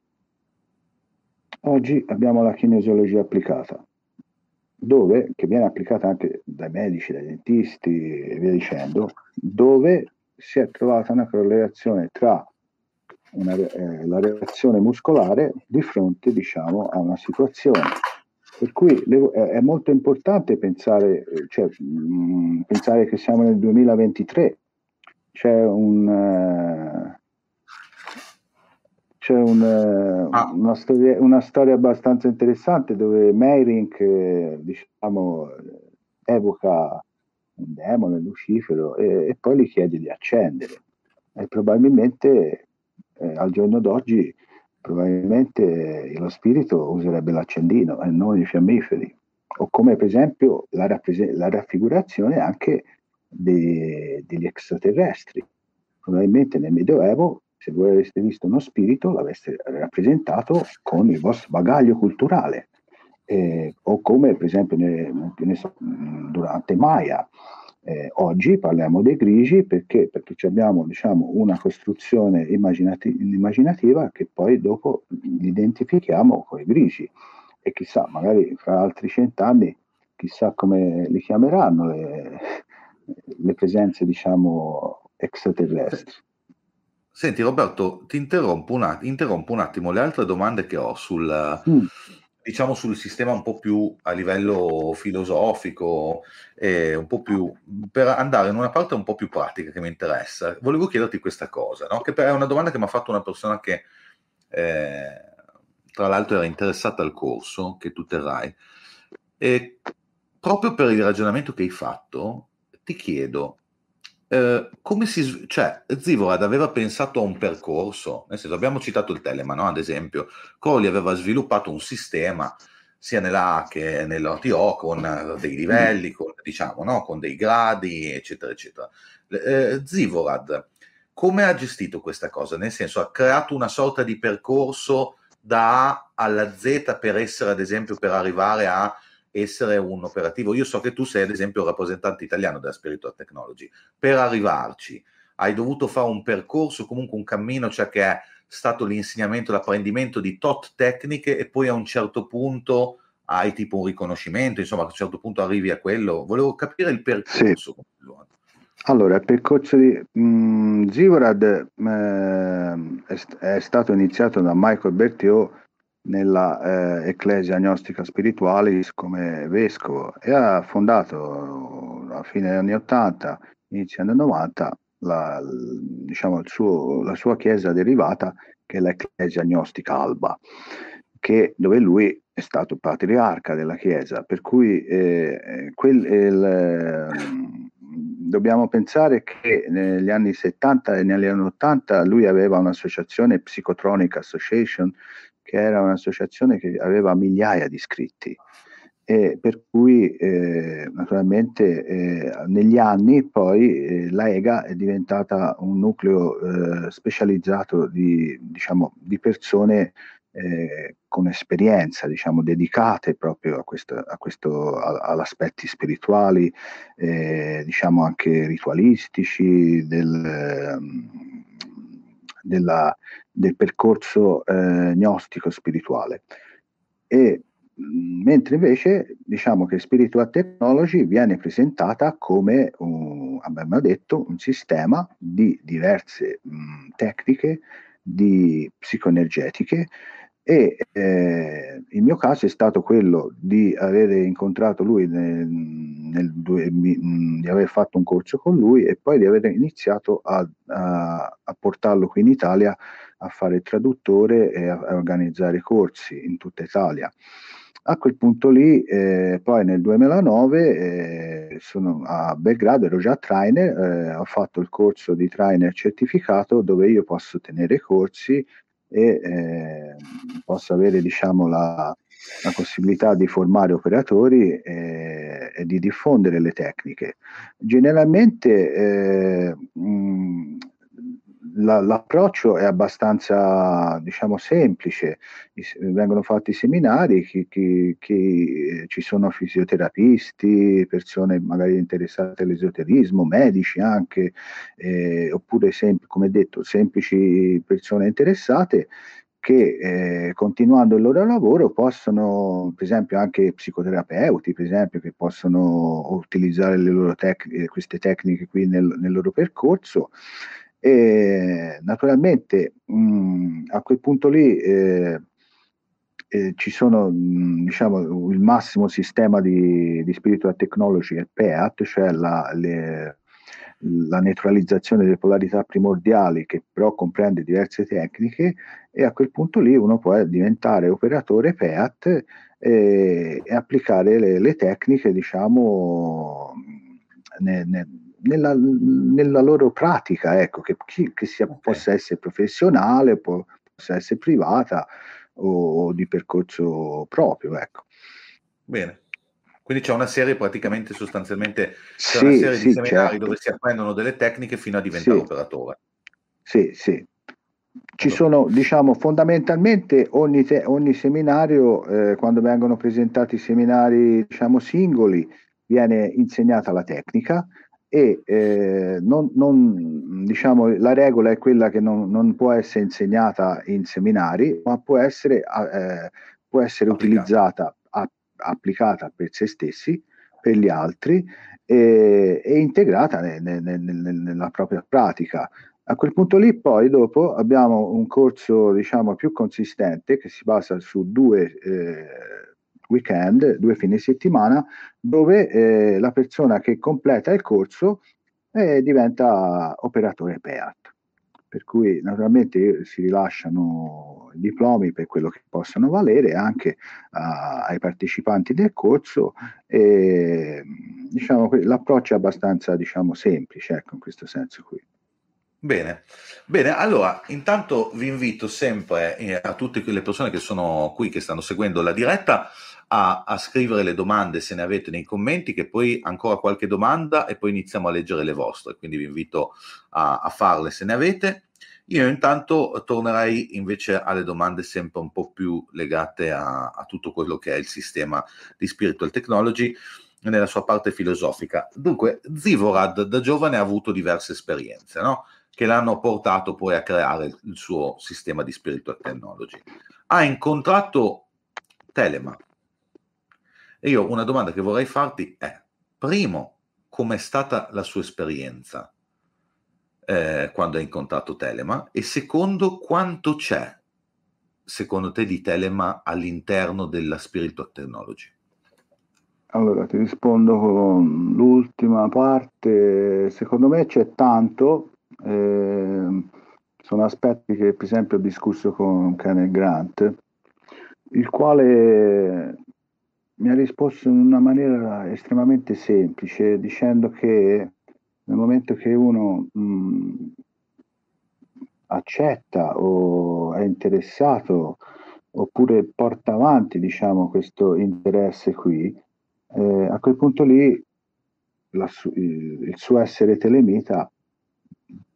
Oggi abbiamo la kinesiologia applicata, dove, che viene applicata anche dai medici, dai dentisti e via dicendo, dove si è trovata una correlazione tra una, eh, la reazione muscolare di fronte diciamo, a una situazione. Per cui le, è molto importante pensare, cioè, mh, mm, pensare che siamo nel 2023, c'è un... Uh, c'è un, ah. una, storia, una, storia, abbastanza interessante dove Meirink eh, diciamo, evoca un demone, Lucifero, e, e, poi gli chiede di accendere. E probabilmente eh, al giorno d'oggi probabilmente lo spirito userebbe l'accendino e non i fiammiferi. O come per esempio la, rappres- la raffigurazione anche de- degli extraterrestri. Probabilmente nel Medioevo se voi aveste visto uno spirito l'aveste rappresentato con il vostro bagaglio culturale, eh, o come per esempio ne, ne so, durante Maya. Eh, oggi parliamo dei grigi perché, perché abbiamo diciamo, una costruzione immaginati- immaginativa che poi dopo identifichiamo con i grigi e chissà, magari fra altri cent'anni, chissà come li chiameranno le, le presenze diciamo, extraterrestri. Senti Roberto, ti interrompo un, att- interrompo un attimo le altre domande che ho sul, mm. diciamo, sul sistema un po' più a livello filosofico, e un po' più per andare in una parte un po' più pratica che mi interessa. Volevo chiederti questa cosa, no? che è una domanda che mi ha fatto una persona che eh, tra l'altro era interessata al corso che tu terrai. E proprio per il ragionamento che hai fatto, ti chiedo, eh, come si, cioè, Zivorad aveva pensato a un percorso, nel senso abbiamo citato il Telemann, no? ad esempio, Crowley aveva sviluppato un sistema sia nell'A che nell'OTO con dei livelli, con, diciamo, no? con dei gradi, eccetera, eccetera. Eh, Zivorad, come ha gestito questa cosa? Nel senso, ha creato una sorta di percorso da A alla Z per essere, ad esempio, per arrivare a essere un operativo. Io so che tu sei ad esempio il rappresentante italiano della Spiritual Technology. Per arrivarci hai dovuto fare un percorso, comunque un cammino, cioè che è stato l'insegnamento, l'apprendimento di tot tecniche e poi a un certo punto hai tipo un riconoscimento, insomma a un certo punto arrivi a quello. Volevo capire il percorso. Sì. Allora, il percorso di mh, mm, Zivorad eh, è, è, stato iniziato da Michael Berthiaud nella eh, Ecclesia Gnostica Spiritualis come vescovo e ha fondato a fine anni 80, inizio anni 90, la, diciamo, suo, la sua chiesa derivata, che è l'Ecclesia Gnostica Alba, che, dove lui è stato patriarca della chiesa, per cui eh, quel, il, eh, dobbiamo pensare che negli anni 70 e negli anni 80 lui aveva un'associazione Psychotronic Association, che era un'associazione che aveva migliaia di iscritti. E per cui eh, naturalmente eh, negli anni poi eh, la EGA è diventata un nucleo eh, specializzato di, diciamo, di persone eh, con esperienza, diciamo, dedicate proprio a questo, a questo a, all'aspetti spirituali, eh, diciamo anche ritualistici del, della, del percorso gnostico spirituale. E mentre invece diciamo che Spiritual Technology viene presentata come, un, abbiamo detto, un sistema di diverse mh, tecniche di psicoenergetiche e eh, il mio caso è stato quello di avere incontrato lui nel, nel, di aver fatto un corso con lui e poi di aver iniziato a, a, a portarlo qui in Italia a fare traduttore e a, a organizzare corsi in tutta Italia. A quel punto lì, eh, poi nel 2009, eh, sono a Belgrado, ero già trainer, eh, ho fatto il corso di trainer certificato dove io posso tenere corsi e eh, posso avere diciamo, la, la, possibilità di formare operatori e, e di diffondere le tecniche. Generalmente eh, mh, la, l'approccio è abbastanza diciamo, semplice, vengono fatti seminari, chi, chi, chi, ci sono fisioterapisti, persone magari interessate all'esoterismo, medici anche, eh, oppure sem- come detto semplici persone interessate che eh, continuando il loro lavoro possono, per esempio anche psicoterapeuti, per esempio, che possono utilizzare tec- queste tecniche qui nel, nel loro percorso e naturalmente mh, a quel punto lì eh, eh, ci sono mh, diciamo, il massimo sistema di, di spiritual technology è PEAT, cioè la, le, la neutralizzazione delle polarità primordiali che però comprende diverse tecniche e a quel punto lì uno può diventare operatore PEAT e, e applicare le, le, tecniche diciamo ne, ne, nella, nella, loro pratica, ecco, che, che sia, okay. possa essere professionale, può, possa essere privata o, o di percorso proprio, ecco. Bene. Quindi c'è una serie praticamente sostanzialmente c'è sì, una serie sì, di seminari certo. dove si apprendono delle tecniche fino a diventare sì. operatore. Sì, sì. Ci sono, diciamo, fondamentalmente ogni, te- ogni seminario, eh, quando vengono presentati seminari, diciamo, singoli, viene insegnata la tecnica, e eh, non, non, diciamo, la regola è quella che non, non, può essere insegnata in seminari, ma può essere, eh, può essere utilizzata, a, applicata per se stessi, per gli altri e, e integrata ne, ne, ne, nella propria pratica. A quel punto lì poi dopo abbiamo un corso diciamo più consistente che si basa su due eh, weekend, due fine settimana, dove eh, la persona che completa il corso eh, diventa operatore PEAT. Per cui naturalmente si rilasciano diplomi per quello che possono valere anche uh, ai partecipanti del corso e diciamo, l'approccio è abbastanza diciamo, semplice ecco, in questo senso qui. Bene, bene, allora intanto vi invito sempre eh, a tutte quelle persone che sono qui, che stanno seguendo la diretta, a, a, scrivere le domande se ne avete nei commenti, che poi ancora qualche domanda e poi iniziamo a leggere le vostre, quindi vi invito a, a farle se ne avete. Io intanto tornerei invece alle domande sempre un po' più legate a, a tutto quello che è il sistema di Spiritual Technology nella sua parte filosofica. Dunque, Zivorad da giovane ha avuto diverse esperienze, no? che l'hanno portato poi a creare il suo sistema di Spiritual Technology. Ha incontrato Telema, e io una domanda che vorrei farti è, primo, com'è stata la sua esperienza eh, quando hai incontrato Telema? E secondo, quanto c'è, secondo te, di Telema all'interno della Spiritual Technology? Allora, ti rispondo con l'ultima parte. Secondo me c'è tanto, Eh, sono aspetti che per esempio ho discusso con Kenneth Grant, il quale mi ha risposto in una maniera estremamente semplice, dicendo che nel momento che uno mh, accetta o è interessato oppure porta avanti diciamo, questo interesse qui, eh, a quel punto lì la, il, il, suo essere telemita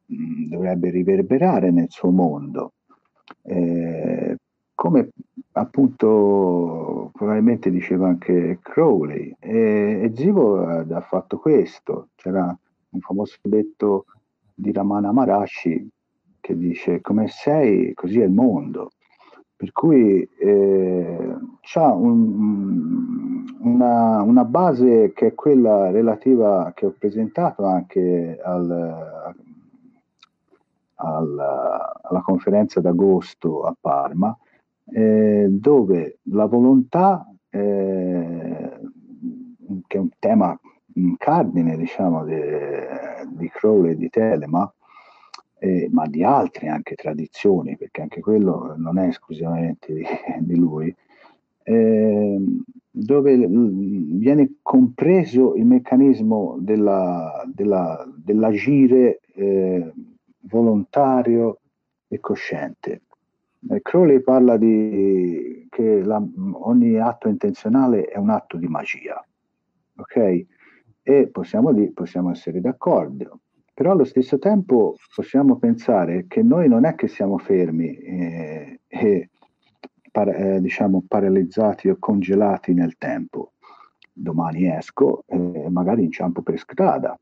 mh, dovrebbe riverberare nel suo mondo. Eh, come appunto probabilmente diceva anche Crowley e, e Zivo ha fatto questo. C'era un famoso detto di Ramana Maharashi che dice come sei così è il mondo. Per cui eh, c'ha un, una, una, base che è quella relativa che ho presentato anche al, al, alla conferenza d'agosto a Parma eh, dove la volontà, eh, che è un tema cardine diciamo de, di Crowley e di Telema, eh, ma di altre anche tradizioni, perché anche quello non è esclusivamente di, di lui, eh, dove viene compreso il meccanismo della, della, dell'agire eh, volontario e cosciente. Eh, Crowley parla di che la, ogni atto intenzionale è un atto di magia, ok? E possiamo, possiamo essere d'accordo, però allo stesso tempo possiamo pensare che noi non è che siamo fermi eh, e par, eh, diciamo paralizzati o congelati nel tempo. Domani esco e eh, magari inciampo per strada,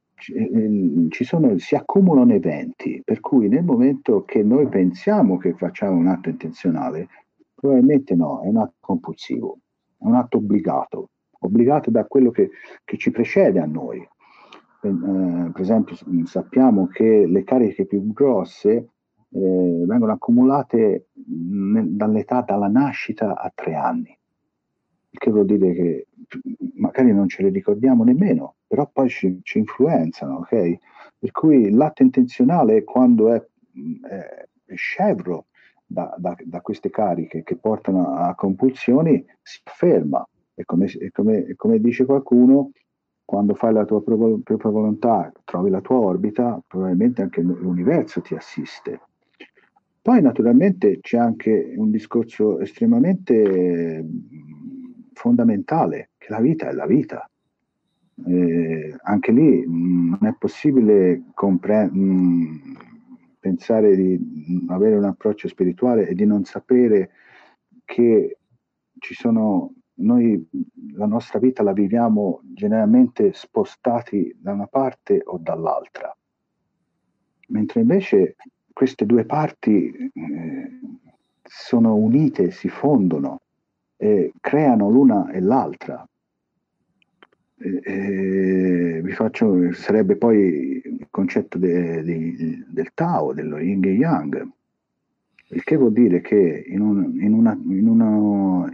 sono, si accumulano eventi, per cui nel momento che noi pensiamo che facciamo un atto intenzionale, probabilmente no, è un atto compulsivo, è un atto obbligato, obbligato da quello che, che ci precede a noi. Eh, per esempio sappiamo che le cariche più grosse eh, vengono accumulate dall'età, dalla nascita a tre anni, che vuol dire che magari non ce le ricordiamo nemmeno, però poi ci, ci influenzano, ok? Per cui l'atto intenzionale quando è, è, è scevro da, da, da, queste cariche che portano a compulsioni si ferma e come, e come, e come dice qualcuno quando fai la tua propria volontà, trovi la tua orbita, probabilmente anche l'universo ti assiste. Poi naturalmente c'è anche un discorso estremamente fondamentale, che la vita è la vita. Eh, anche lì mh, mm, non è possibile compre- mh, mm, pensare di mh, avere un approccio spirituale e di non sapere che ci sono noi la nostra vita la viviamo generalmente spostati da una parte o dall'altra. Mentre invece queste due parti eh, sono unite si fondono e creano l'una e l'altra eh, vi faccio, sarebbe poi il concetto de, de, del Tao, dello Yin e Yang, il che vuol dire che in un, in una, in una,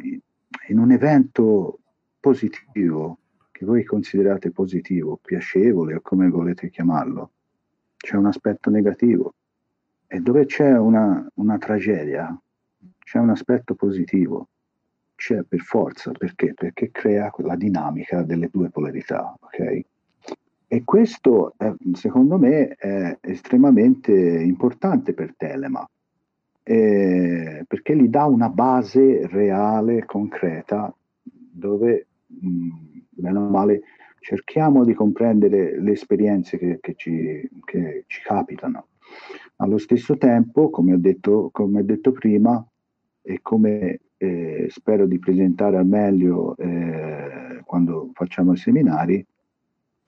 in un evento positivo, che voi considerate positivo, piacevole o come volete chiamarlo, c'è un aspetto negativo. E dove c'è una, una tragedia, c'è un aspetto positivo c'è per forza, perché? Perché crea la dinamica delle due polarità, ok? E questo, è, secondo me, è estremamente importante per Telema, eh, perché gli dà una base reale, concreta, dove, meno male, cerchiamo di comprendere le esperienze che, che, ci, che ci capitano. Allo stesso tempo, come ho detto, come ho detto prima, e come eh, spero di presentare al meglio eh, quando facciamo i seminari,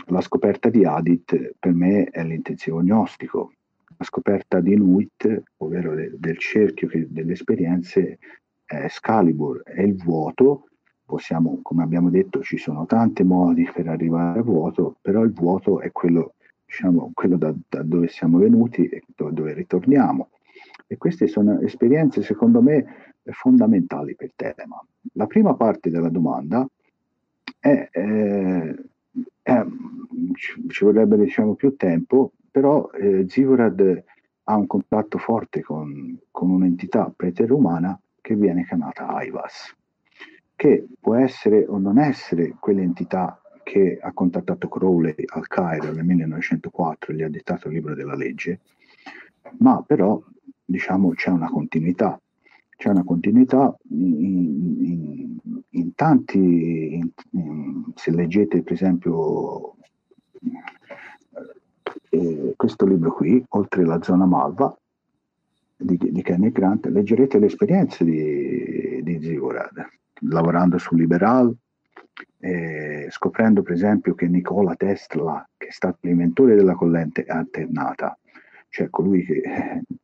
la scoperta di Adit per me è l'intensivo gnostico. La scoperta di Nuit, ovvero de, del cerchio che, delle esperienze, è Excalibur, è il vuoto. Possiamo, come abbiamo detto, ci sono tanti modi per arrivare al vuoto, però il vuoto è quello, diciamo, quello da, da dove siamo venuti e dove, dove ritorniamo. E queste sono esperienze, secondo me, fondamentali per Telema. La prima parte della domanda è, eh, è ci vorrebbe diciamo, più tempo, però eh, Zigurad ha un contatto forte con, con un'entità preterumana che viene chiamata Aivas, che può essere o non essere quell'entità che ha contattato Crowley al Cairo nel 1904 e gli ha dettato il libro della legge, ma però diciamo c'è una continuità, c'è una continuità in, in, in tanti, in, se leggete per esempio eh, questo libro qui, Oltre la zona malva, di, di Kenneth Grant, leggerete le esperienze di, di Zigurad, lavorando su Liberal, eh, scoprendo per esempio che Nikola Tesla, che è stato l'inventore della corrente alternata, cioè colui che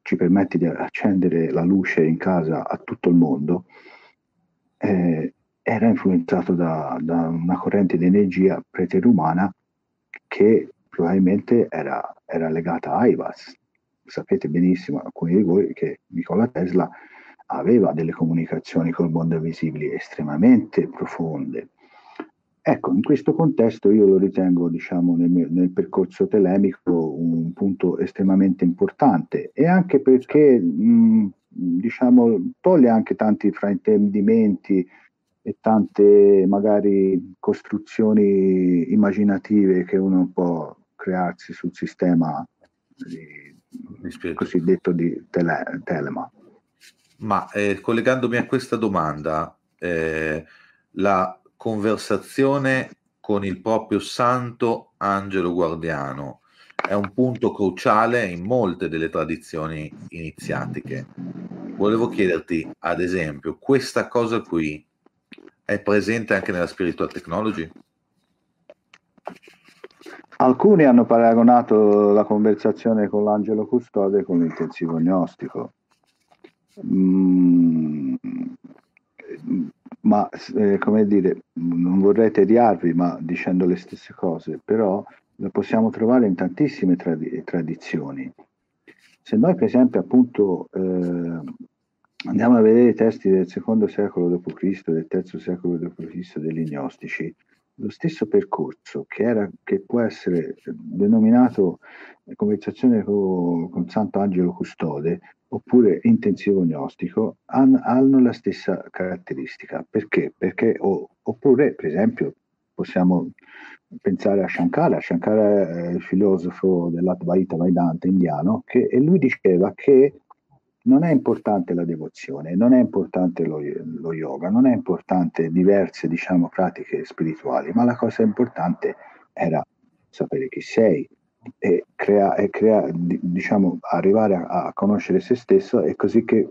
ci permette di accendere la luce in casa a tutto il mondo, eh, era influenzato da, da, una corrente di energia preterumana che probabilmente era, era legata a IVAS. Sapete benissimo, alcuni di voi, che Nikola Tesla aveva delle comunicazioni col mondo invisibile estremamente profonde. Ecco, in questo contesto io lo ritengo, diciamo, nel, nel, percorso telemico un punto estremamente importante e anche perché, mh, diciamo, toglie anche tanti fraintendimenti e tante magari costruzioni immaginative che uno può crearsi sul sistema di, cosiddetto di tele, Telema. Ma eh, collegandomi a questa domanda, eh, la conversazione con il proprio santo angelo guardiano è un punto cruciale in molte delle tradizioni iniziatiche. Volevo chiederti, ad esempio, questa cosa qui è presente anche nella spiritual technology? Alcuni hanno paragonato la conversazione con l'angelo custode con l'intensivo gnostico. Mm, ma eh, come dire, non vorrei tediarvi, ma dicendo le stesse cose, però lo possiamo trovare in tantissime trad- tradizioni. Se noi, per esempio, appunto, eh, andiamo a vedere i testi del secondo secolo d.C., del terzo secolo d.C. degli gnostici, lo stesso percorso che, era, che può essere denominato conversazione con, con Sant'Angelo Custode oppure intensivo gnostico han, hanno la stessa caratteristica. Perché? Perché o, oppure, per esempio, possiamo pensare a Shankara. Shankara è il filosofo dell'Advaita Vedanta indiano che, e lui diceva che non è importante la devozione, non è importante lo, lo yoga, non è importante diverse diciamo, pratiche spirituali, ma la cosa importante era sapere chi sei e, crea, e crea, diciamo, arrivare a, a conoscere se stesso e così che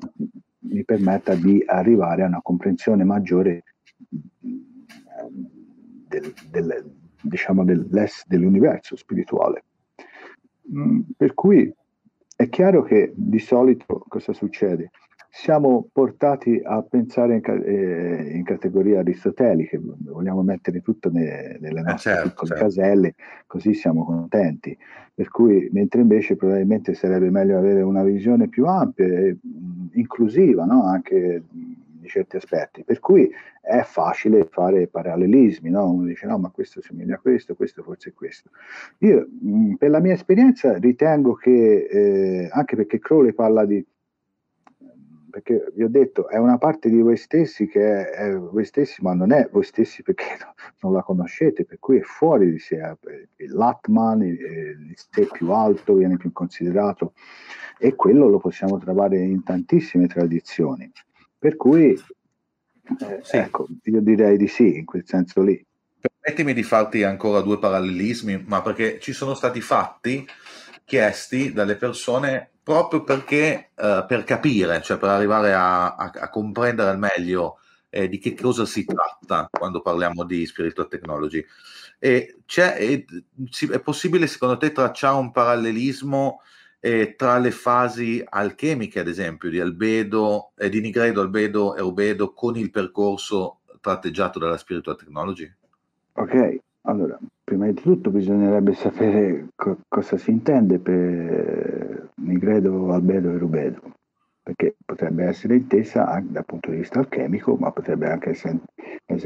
mi permetta di arrivare a una comprensione maggiore del, del, diciamo dell'universo spirituale. Mm, per cui è chiaro che di solito cosa succede? Siamo portati a pensare in, eh, in categorie aristoteliche, vogliamo mettere tutto ne, nelle eh, nostre certo, piccole certo. caselle, così siamo contenti. Per cui, mentre invece probabilmente sarebbe meglio avere una visione più ampia e inclusiva, no? anche di certi aspetti. Per cui è facile fare parallelismi, no? uno dice no, ma questo somiglia a questo, questo forse è questo. Io, mh, per la mia esperienza, ritengo che, eh, anche perché Crowley parla di perché vi ho detto è una parte di voi stessi che è, è voi stessi ma non è voi stessi perché no, non la conoscete per cui è fuori di sé l'Atman il, il sé più alto viene più considerato e quello lo possiamo trovare in tantissime tradizioni per cui, eh, sì. ecco, io direi di sì, in quel senso lì. Permettimi di farti ancora due parallelismi, ma perché ci sono stati fatti chiesti dalle persone proprio perché, eh, per capire, cioè per arrivare a, a, a comprendere al meglio eh, di che cosa si tratta quando parliamo di spiritual technology. E c'è, è, è possibile secondo te tracciare un parallelismo eh, tra le fasi alchemiche, ad esempio, di albedo, eh, di nigredo, albedo e rubedo con il percorso tratteggiato dalla spiritual technology? Ok, allora, prima di tutto bisognerebbe sapere co- cosa si intende per nigredo, albedo e rubedo, perché potrebbe essere intesa anche dal punto di vista alchemico, ma potrebbe anche essere,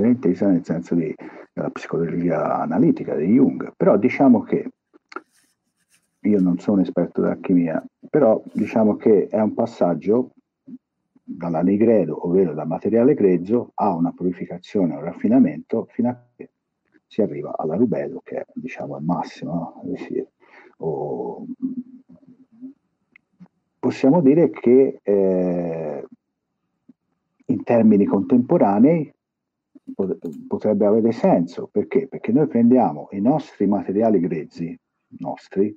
intesa nel senso della psicologia analitica di Jung. Però diciamo che io non sono esperto d'alchimia, però diciamo che è un passaggio dall'anigredo, ovvero dal materiale grezzo, a una purificazione, un raffinamento, fino a che si arriva alla rubedo, che è diciamo il massimo. No? O, possiamo dire che eh, in termini contemporanei potrebbe avere senso. Perché? Perché noi prendiamo i nostri materiali grezzi, nostri,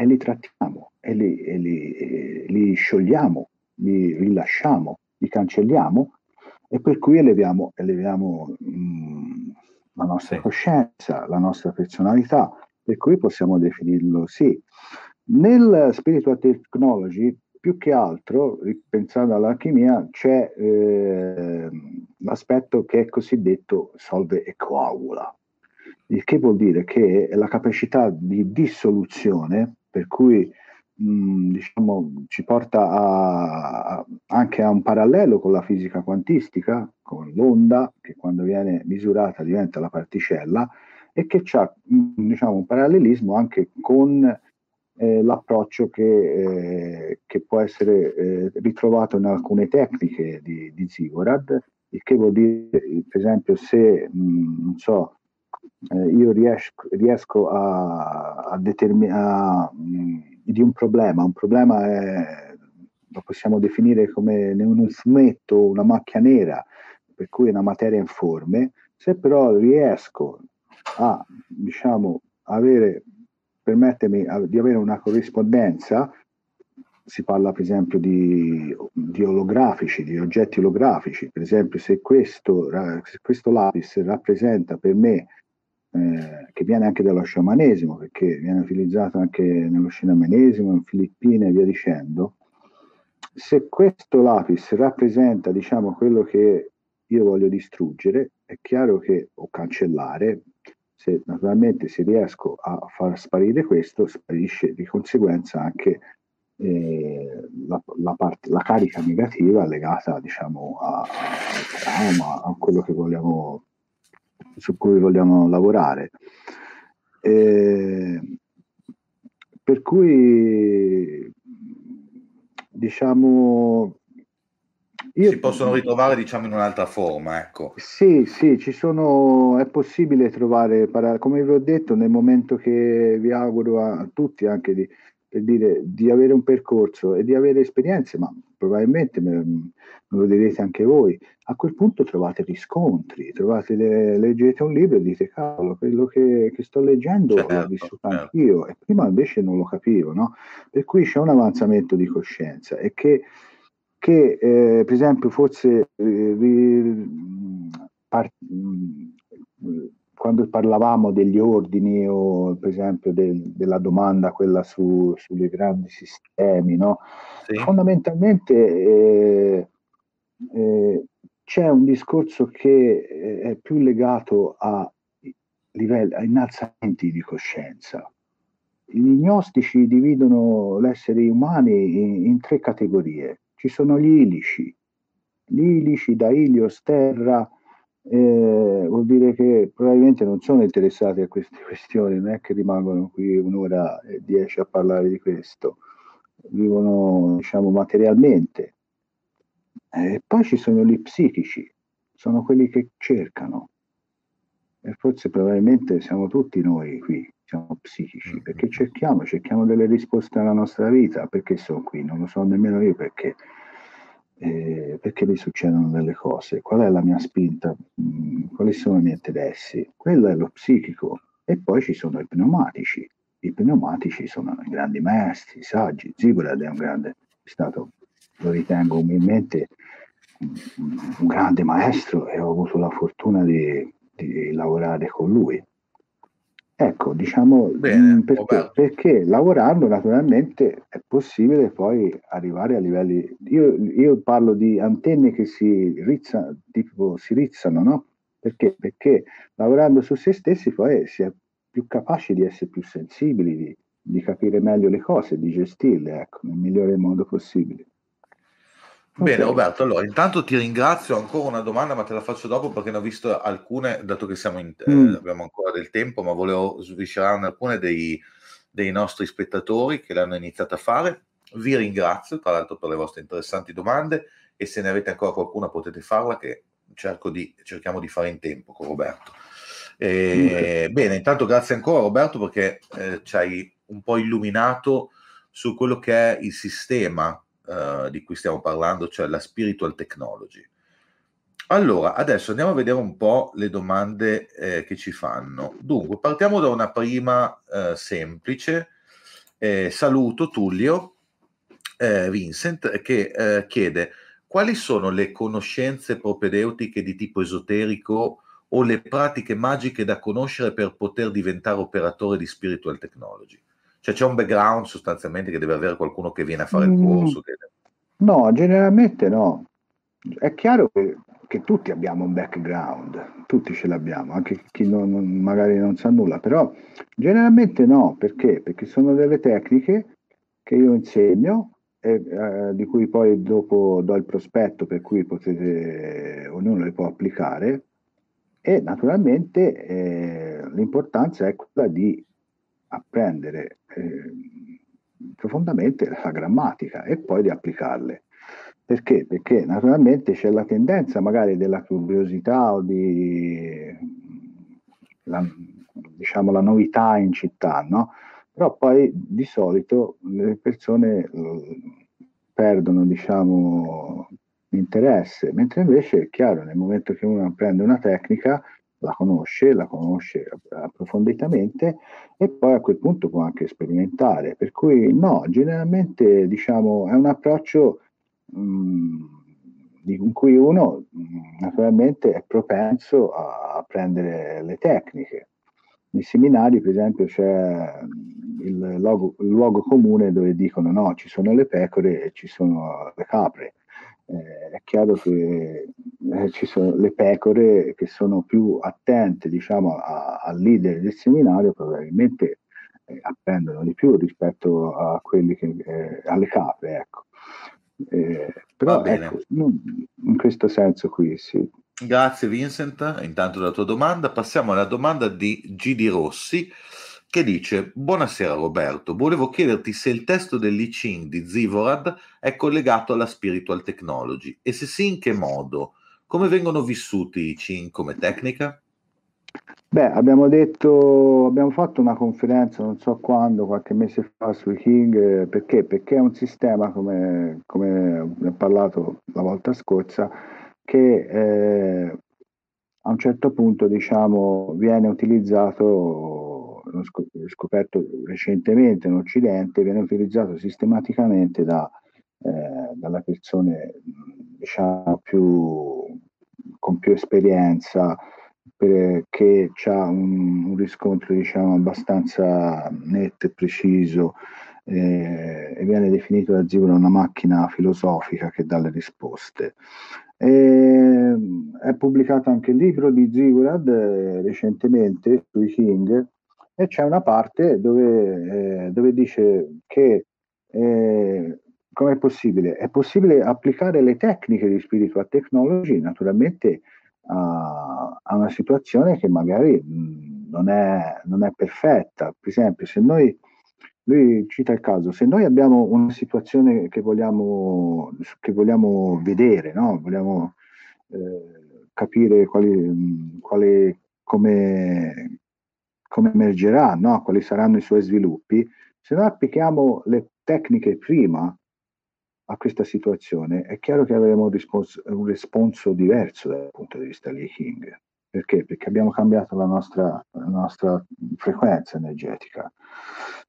e li trattiamo, e li, e li, e li sciogliamo, li rilasciamo, li cancelliamo, e per cui eleviamo, eleviamo mh, mm, la nostra sì. coscienza, la nostra personalità, per cui possiamo definirlo sì. Nel spiritual technology più che altro, pensando all'alchimia, c'è eh, l'aspetto che è cosiddetto solve e coagula, il che vuol dire che la capacità di dissoluzione, per cui mh, diciamo, ci porta a, a, anche a un parallelo con la fisica quantistica, con l'onda, che quando viene misurata diventa la particella, e che ha diciamo, un parallelismo anche con eh, l'approccio che, eh, che, può essere eh, ritrovato in alcune tecniche di, di Zigorad, il che vuol dire, per esempio, se mh, non so, eh, io riesco, riesco a, a determinare di un problema, un problema è, lo possiamo definire come un fumetto, una macchia nera, per cui è una materia informe, se però riesco a diciamo avere permettermi di avere una corrispondenza, si parla per esempio di, di olografici, di oggetti olografici, per esempio se questo, se questo lapis rappresenta per me, eh, che viene anche dallo sciamanesimo, perché viene utilizzato anche nello sciamanesimo, in Filippine e via dicendo, se questo lapis rappresenta diciamo quello che io voglio distruggere, è chiaro che o cancellare, se naturalmente se riesco a far sparire questo, sparisce di conseguenza anche eh, la, la, parte, la, carica negativa legata diciamo al trauma, a quello che vogliamo, su cui vogliamo lavorare. Eh, per cui diciamo io, si possono ritrovare diciamo in un'altra forma, ecco. Sì, sì, ci sono, è possibile trovare, come vi ho detto, nel momento che vi auguro a tutti anche di, per dire, di avere un percorso e di avere esperienze, ma probabilmente me, me lo direte anche voi, a quel punto trovate riscontri, trovate le, leggete un libro e dite cavolo, quello che, che sto leggendo certo, l'ho vissuto certo. anch'io e prima invece non lo capivo, no? Per cui c'è un avanzamento di coscienza e che che eh, per esempio forse eh, par- quando parlavamo degli ordini o per esempio del, della domanda quella su, sui grandi sistemi, no? sì. fondamentalmente eh, eh, c'è un discorso che eh, è più legato a livelli, a innalzamenti di coscienza. Gli gnostici dividono gli esseri umani in, in tre categorie ci sono gli ilici. Gli ilici da Ilios terra eh, vuol dire che probabilmente non sono interessati a queste questioni, non è che rimangono qui un'ora e dieci a parlare di questo, vivono diciamo materialmente. E eh, poi ci sono gli psichici, sono quelli che cercano. E forse probabilmente siamo tutti noi qui, siamo psichici, mm-hmm. perché cerchiamo, cerchiamo delle risposte alla nostra vita, perché sono qui, non lo so nemmeno io perché, eh, perché mi succedono delle cose, qual è la mia spinta, mm, quali sono i miei interessi, quello è lo psichico. E poi ci sono i pneumatici, i pneumatici sono grandi maestri, saggi, Zigurad è un grande, è stato, lo ritengo umilmente, un grande maestro e ho avuto la fortuna di, di lavorare con lui Ecco, diciamo, Bene, mm, perché, perché, lavorando naturalmente è possibile poi arrivare a livelli... Io, io parlo di antenne che si, rizza, tipo, si rizzano, no? Perché? Perché lavorando su se stessi poi si è più capaci di essere più sensibili, di, di capire meglio le cose, di gestirle, ecco, nel migliore modo possibile. Bene, Roberto, allora intanto ti ringrazio ancora una domanda, ma te la faccio dopo perché ne ho visto alcune, dato che siamo in, eh, mm. abbiamo ancora del tempo, ma volevo sviscerarne alcune dei, dei nostri spettatori che l'hanno iniziato a fare. Vi ringrazio tra l'altro per le vostre interessanti domande e se ne avete ancora qualcuna potete farla che di, cerchiamo di fare in tempo con Roberto. E, mm. Bene, intanto grazie ancora Roberto perché eh, ci hai un po' illuminato su quello che è il sistema eh, di cui stiamo parlando, cioè la spiritual technology. Allora, adesso andiamo a vedere un po' le domande eh, che ci fanno. Dunque, partiamo da una prima eh, semplice. Eh, saluto Tullio eh, Vincent che chiede quali sono le conoscenze propedeutiche di tipo esoterico o le pratiche magiche da conoscere per poter diventare operatore di spiritual technology? Cioè c'è un background sostanzialmente che deve avere qualcuno che viene a fare il mm. corso? Mm, no, generalmente no. È chiaro che, che, tutti abbiamo un background, tutti ce l'abbiamo, anche chi non, non, magari non sa nulla, però generalmente no, perché? Perché sono delle tecniche che io insegno e eh, di cui poi dopo do il prospetto per cui potete, ognuno le può applicare e naturalmente eh, l'importanza è quella di apprendere eh, profondamente la grammatica e poi di applicarle. Perché? Perché naturalmente c'è la tendenza magari della curiosità o di la, diciamo, la novità in città, no? Però poi di solito le persone perdono, diciamo, l'interesse, mentre invece è chiaro, nel momento che uno apprende una tecnica, la conosce, la conosce approfonditamente e poi a quel punto può anche sperimentare. Per cui no, generalmente diciamo è un approccio mm, in cui uno mm, naturalmente è propenso a, prendere le tecniche. Nei seminari, per esempio, c'è il, logo, il luogo comune dove dicono no, ci sono le pecore e ci sono le capre eh, è chiaro che eh, ci sono le pecore che sono più attente diciamo, al leader del seminario, probabilmente eh, apprendono di più rispetto a quelli che, eh, alle capre. Ecco. Eh, però ecco, in questo senso qui sì. Grazie Vincent, intanto della tua domanda. Passiamo alla domanda di Gidi Rossi che dice Buonasera Roberto, volevo chiederti se il testo dell'I Ching di Zivorad è collegato alla spiritual technology e se sì in che modo, come vengono vissuti i Ching come tecnica? Beh, abbiamo detto, abbiamo fatto una conferenza, non so quando, qualche mese fa sui King, perché? Perché è un sistema, come, come ho parlato la volta scorsa, che eh, a un certo punto, diciamo, viene utilizzato scoperto recentemente in Occidente, viene utilizzato sistematicamente da, eh, dalle persone diciamo, più, con più esperienza, per, che ha un, un, riscontro diciamo, abbastanza netto e preciso eh, e viene definito da Zibora una macchina filosofica che dà le risposte. E, è pubblicato anche il libro di Zigurad eh, recentemente sui King e c'è una parte dove, eh, dove dice che eh, come è possibile? È possibile applicare le tecniche di spiritual technology naturalmente a, a una situazione che magari non, è, non è perfetta. Per esempio, se noi lui cita il caso, se noi abbiamo una situazione che vogliamo, che vogliamo vedere, no? vogliamo eh, capire quali, quali, come, come emergerà, no? quali saranno i suoi sviluppi, se noi applichiamo le tecniche prima a questa situazione, è chiaro che avremo un, rispons- un responso diverso dal punto di vista di King. Perché? Perché abbiamo cambiato la nostra, la nostra frequenza energetica.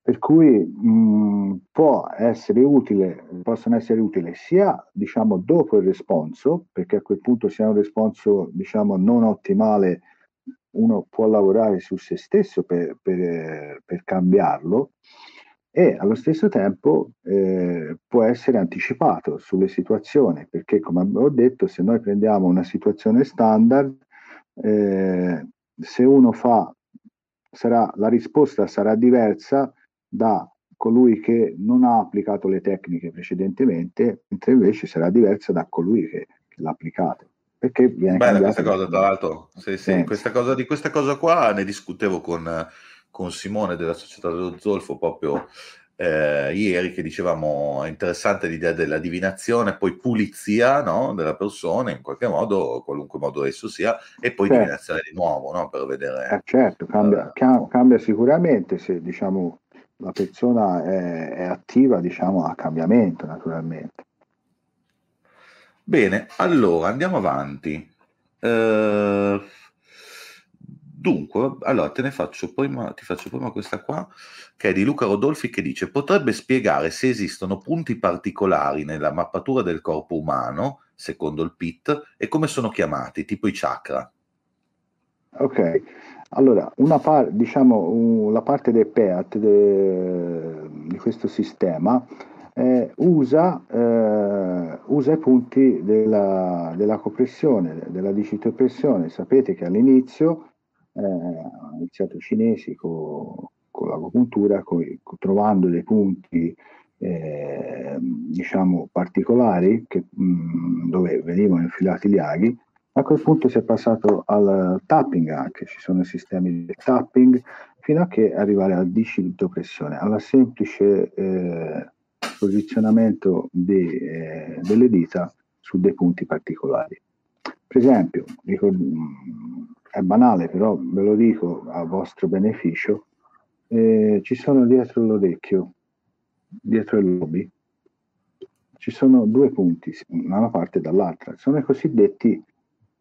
Per cui mh, può essere utile, possono essere utili sia diciamo, dopo il responso, perché a quel punto sia un responso diciamo, non ottimale uno può lavorare su se stesso per, per, per cambiarlo e allo stesso tempo eh, può essere anticipato sulle situazioni, perché come ho detto, se noi prendiamo una situazione standard, eh, se uno fa, sarà, la risposta sarà diversa da colui che non ha applicato le tecniche precedentemente, mentre invece sarà diversa da colui che, che l'ha applicato perché viene Bella questa cosa, tra l'altro. Sì, sì, questa cosa, di questa cosa qua ne discutevo con, con Simone della Società dello Zolfo proprio eh, ieri che dicevamo è interessante l'idea della divinazione, poi pulizia no, della persona in qualche modo, qualunque modo esso sia, e poi certo. divinazione di nuovo no, per vedere. Eh, certo, cambia, uh, cambia, sicuramente se diciamo la persona è, è attiva diciamo a cambiamento naturalmente. Bene, allora andiamo avanti. Uh, Dunque, allora te ne faccio prima, ti faccio prima questa qua, che è di Luca Rodolfi, che dice: Potrebbe spiegare se esistono punti particolari nella mappatura del corpo umano, secondo il PIT, e come sono chiamati, tipo i chakra. Ok, allora, par- diciamo, un, la parte del PEAT de, di questo sistema eh, usa, eh, usa, i punti della, della copressione, della digitopressione. Sapete che all'inizio eh, hanno iniziato cinesi con, con l'agopuntura, con, trovando dei punti eh, diciamo particolari che, mh, mm, dove venivano infilati gli aghi. A quel punto si è passato al tapping anche, ci sono sistemi di tapping, fino a che arrivare al dicitopressione, alla semplice eh, posizionamento di, eh, delle dita su dei punti particolari. Per esempio, ricord- è banale, però ve lo dico a vostro beneficio, eh, ci sono dietro l'orecchio, dietro il lobby, ci sono due punti, da una parte e dall'altra, sono i cosiddetti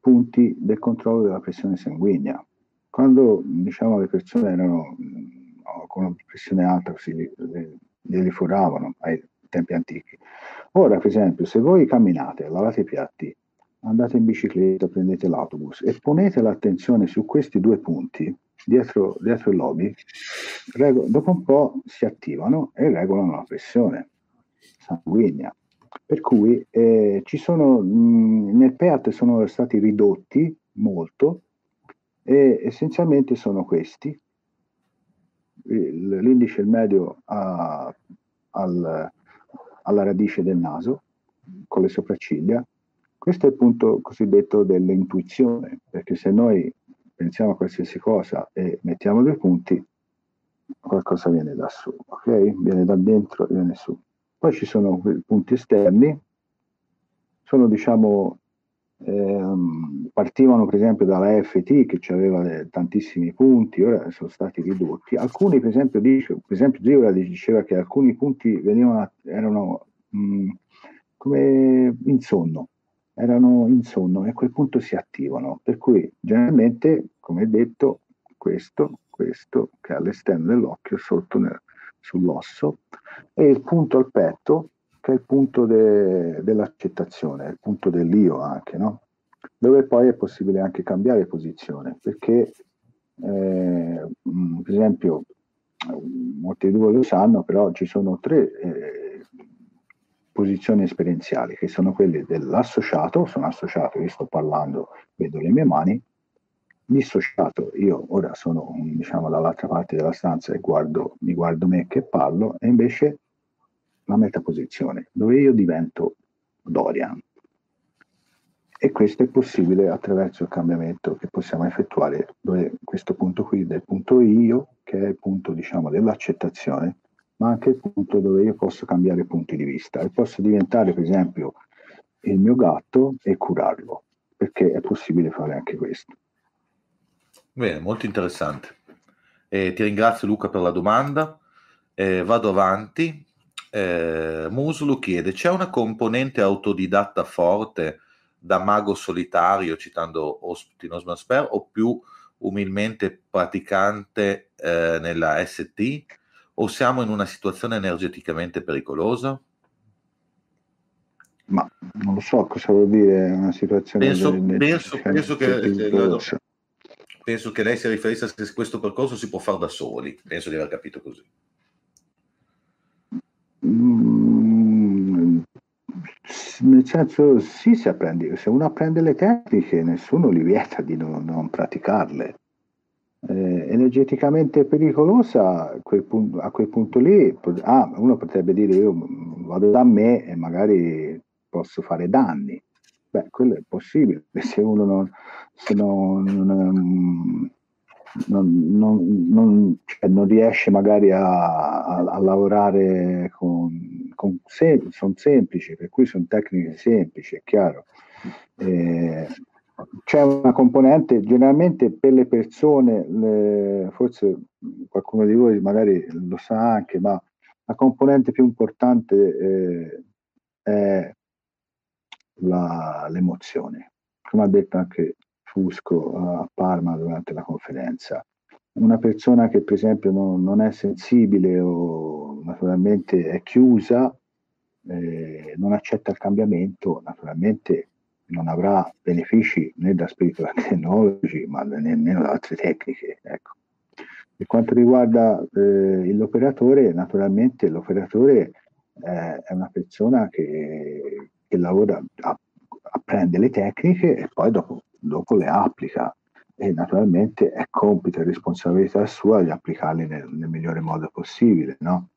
punti del controllo della pressione sanguigna. Quando diciamo, le persone erano con una pressione alta, così li foravano ai tempi antichi. Ora, per esempio, se voi camminate, lavate i piatti, andate in bicicletta, prendete l'autobus e ponete l'attenzione su questi due punti dietro, dietro il lobby, rego- dopo un po' si attivano e regolano la pressione sanguigna. Per cui eh, ci sono, mh, nel PEAT sono stati ridotti molto e essenzialmente sono questi, l'indice il medio a, al, alla radice del naso con le sopracciglia questo è il punto cosiddetto dell'intuizione, perché se noi pensiamo a qualsiasi cosa e mettiamo due punti, qualcosa viene da su, ok? Viene da dentro viene su. Poi ci sono punti esterni, sono diciamo, ehm, partivano per esempio dalla FT che aveva tantissimi punti, ora sono stati ridotti. Alcuni per esempio, dice, per esempio Zivora diceva che alcuni punti venivano, erano mh, come in sonno, erano in sonno e a quel punto si attivano. Per cui generalmente, come detto, questo, questo che è all'esterno dell'occhio, sotto nel, sull'osso, e il punto al petto, che è il punto de, dell'accettazione, il punto dell'io anche, no? dove poi è possibile anche cambiare posizione, perché eh, per esempio, molti di voi lo sanno, però ci sono tre eh, posizioni esperienziali, che sono quelle dell'associato, sono associato, io sto parlando, vedo le mie mani, dissociato, io ora sono diciamo dall'altra parte della stanza e guardo, mi guardo me che parlo, e invece la metaposizione, dove io divento Dorian. E questo è possibile attraverso il cambiamento che possiamo effettuare, dove questo punto qui del punto io, che è il punto diciamo dell'accettazione, ma anche il punto dove io posso cambiare punti di vista e posso diventare, per esempio, il mio gatto e curarlo, perché è possibile fare anche questo. Bene, molto interessante. Eh, ti ringrazio Luca per la domanda. Eh, vado avanti. Eh, Muslu chiede: c'è una componente autodidatta forte da mago solitario, citando Ospitino Smasper, o più umilmente praticante eh, nella ST? O siamo in una situazione energeticamente pericolosa? Ma non lo so cosa vuol dire una situazione penso, penso, penso, che, penso che lei si riferisse a se questo percorso si può fare da soli, penso di aver capito così. Mm, nel senso, sì, se, apprendi, se uno apprende le tecniche, nessuno li vieta di non, non praticarle eh, energeticamente pericolosa, a quel, punto, a quel punto lì, ah, uno potrebbe dire io vado da me e magari posso fare danni. Beh, quello è possibile, se uno non, se non, non, non, non, cioè riesce magari a, a, a lavorare con, con sem- sono semplici, per cui sono tecniche semplici, è chiaro. Eh, c'è una componente, generalmente per le persone, le, forse qualcuno di voi magari lo sa anche, ma la componente più importante eh, è la, l'emozione. Come ha detto anche Fusco a Parma durante la conferenza. Una persona che per esempio non, non è sensibile o naturalmente è chiusa, eh, non accetta il cambiamento, naturalmente non avrà benefici né da spiritual technology, ma nemmeno da altre tecniche. Ecco. Per quanto riguarda eh, l'operatore, naturalmente l'operatore eh, è una persona che, che lavora, apprende le tecniche e poi dopo dopo le applica e naturalmente è compito e responsabilità sua di applicarle nel, nel migliore modo possibile, no?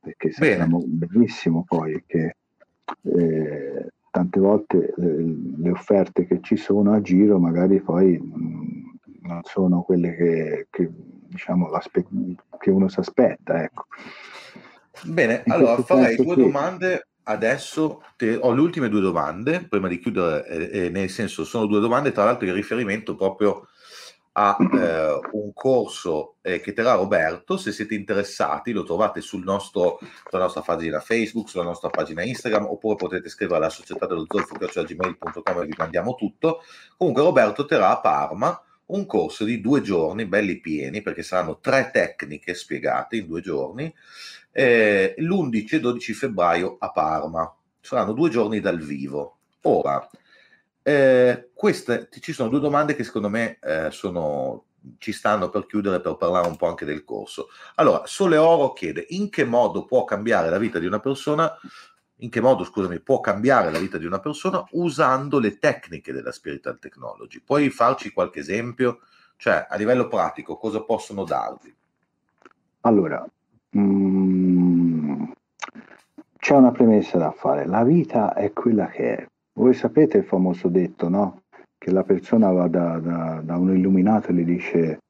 Perché sappiamo benissimo poi che eh, tante volte eh, le offerte che ci sono a giro magari poi mh, non sono quelle che, che diciamo che uno si aspetta, ecco. Bene, In allora farei due qui, domande Adesso te, ho le ultime due domande, prima di chiudere, eh, eh, nel senso sono due domande, tra l'altro in riferimento proprio a eh, un corso eh, che terrà Roberto, se siete interessati lo trovate sul nostro, sulla nostra pagina Facebook, sulla nostra pagina Instagram, oppure potete scrivere alla società dello zolfo, cioè gmail.com e vi mandiamo tutto. Comunque Roberto terrà a Parma un corso di due giorni, belli pieni, perché saranno tre tecniche spiegate in due giorni, eh, l'11 e 12 febbraio a Parma. Saranno due giorni dal vivo. Ora, eh, queste, ci sono due domande che secondo me eh, sono, ci stanno per chiudere per parlare un po' anche del corso. Allora, Sole Oro chiede in che modo può cambiare la vita di una persona, in che modo, scusami, può cambiare la vita di una persona usando le tecniche della spiritual technology. Puoi farci qualche esempio? Cioè, a livello pratico, cosa possono darvi? Allora, Mm, c'è una premessa da fare. La vita è quella che è. Voi sapete il famoso detto, no? Che la persona va da, da, da un illuminato e gli dice,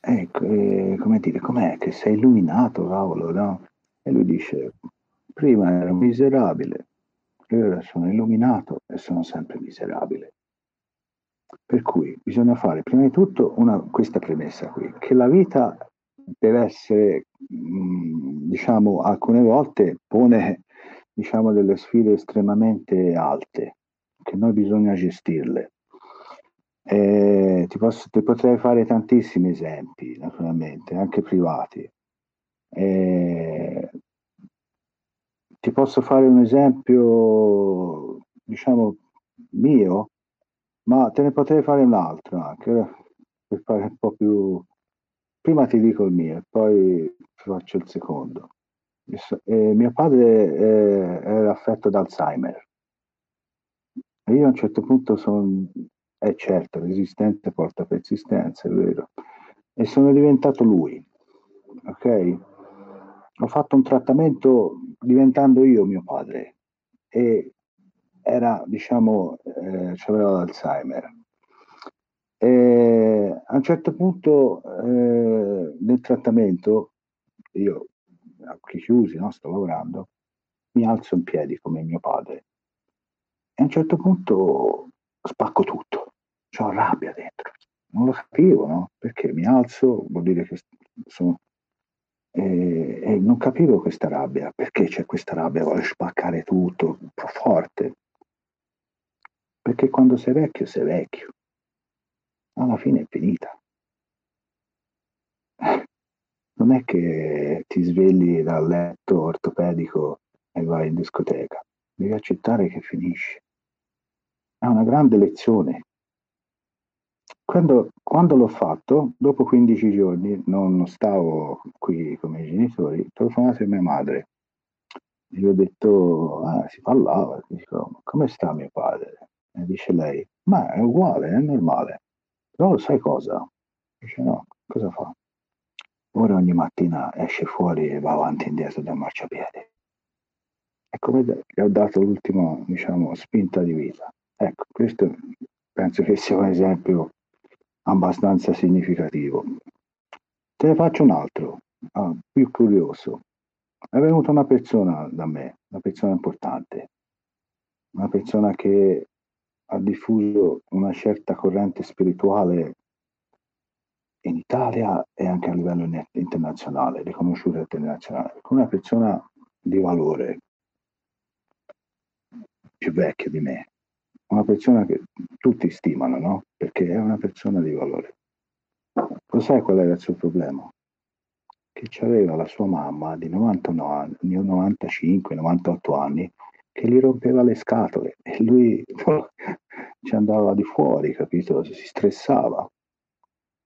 eh, eh, come dire, com'è che sei illuminato, cavolo, no? E lui dice, prima ero miserabile, io ora sono illuminato e sono sempre miserabile. Per cui bisogna fare prima di tutto una, questa premessa qui, che la vita deve essere, diciamo, alcune volte pone diciamo, delle sfide estremamente alte, che noi bisogna gestirle. Eh, ti, posso, ti, potrei fare tantissimi esempi, naturalmente, anche privati. Eh, ti posso fare un esempio, diciamo, mio, ma te ne potrei fare un altro anche, per fare un po' più prima ti dico il mio e poi faccio il secondo. Eh, mio padre eh, era affetto da Alzheimer. E io a un certo punto sono, è certo, resistenza porta persistenza, è vero, e sono diventato lui, ok? Ho fatto un trattamento diventando io mio padre. E era, diciamo, eh, aveva l'Alzheimer. E a un certo punto eh, nel trattamento, io a occhi chiusi, no, sto lavorando, mi alzo in piedi come mio padre e a un certo punto spacco tutto, ho rabbia dentro, non lo capivo, no? Perché mi alzo, vuol dire che sono... E, e non capivo questa rabbia, perché c'è questa rabbia, voglio spaccare tutto, un po' forte. Perché quando sei vecchio, sei vecchio alla fine è finita. Non è che ti svegli dal letto ortopedico e vai in discoteca, devi accettare che finisce. È una grande lezione. Quando, quando l'ho fatto, dopo 15 giorni, non stavo qui con i miei genitori, a mia madre gli ho detto, ah, si parlava, dico, come sta mio padre? E dice lei, ma è uguale, è normale. Però sai cosa? Dice no, cosa fa? Ora ogni mattina esce fuori e va avanti e indietro dal marciapiede. È come gli ho dato l'ultima, diciamo, spinta di vita. Ecco, questo penso che sia un esempio abbastanza significativo. Te ne faccio un altro, ah, più curioso. È venuta una persona da me, una persona importante, una persona che ha diffuso una certa corrente spirituale in Italia e anche a livello internazionale, riconosciuta internazionale, una persona di valore, più vecchia di me, una persona che tutti stimano, no? Perché è una persona di valore. Lo sai qual era il suo problema? Che aveva la sua mamma di 99, 95, 98 anni che gli rompeva le scatole e lui ci andava di fuori, capito? Si stressava.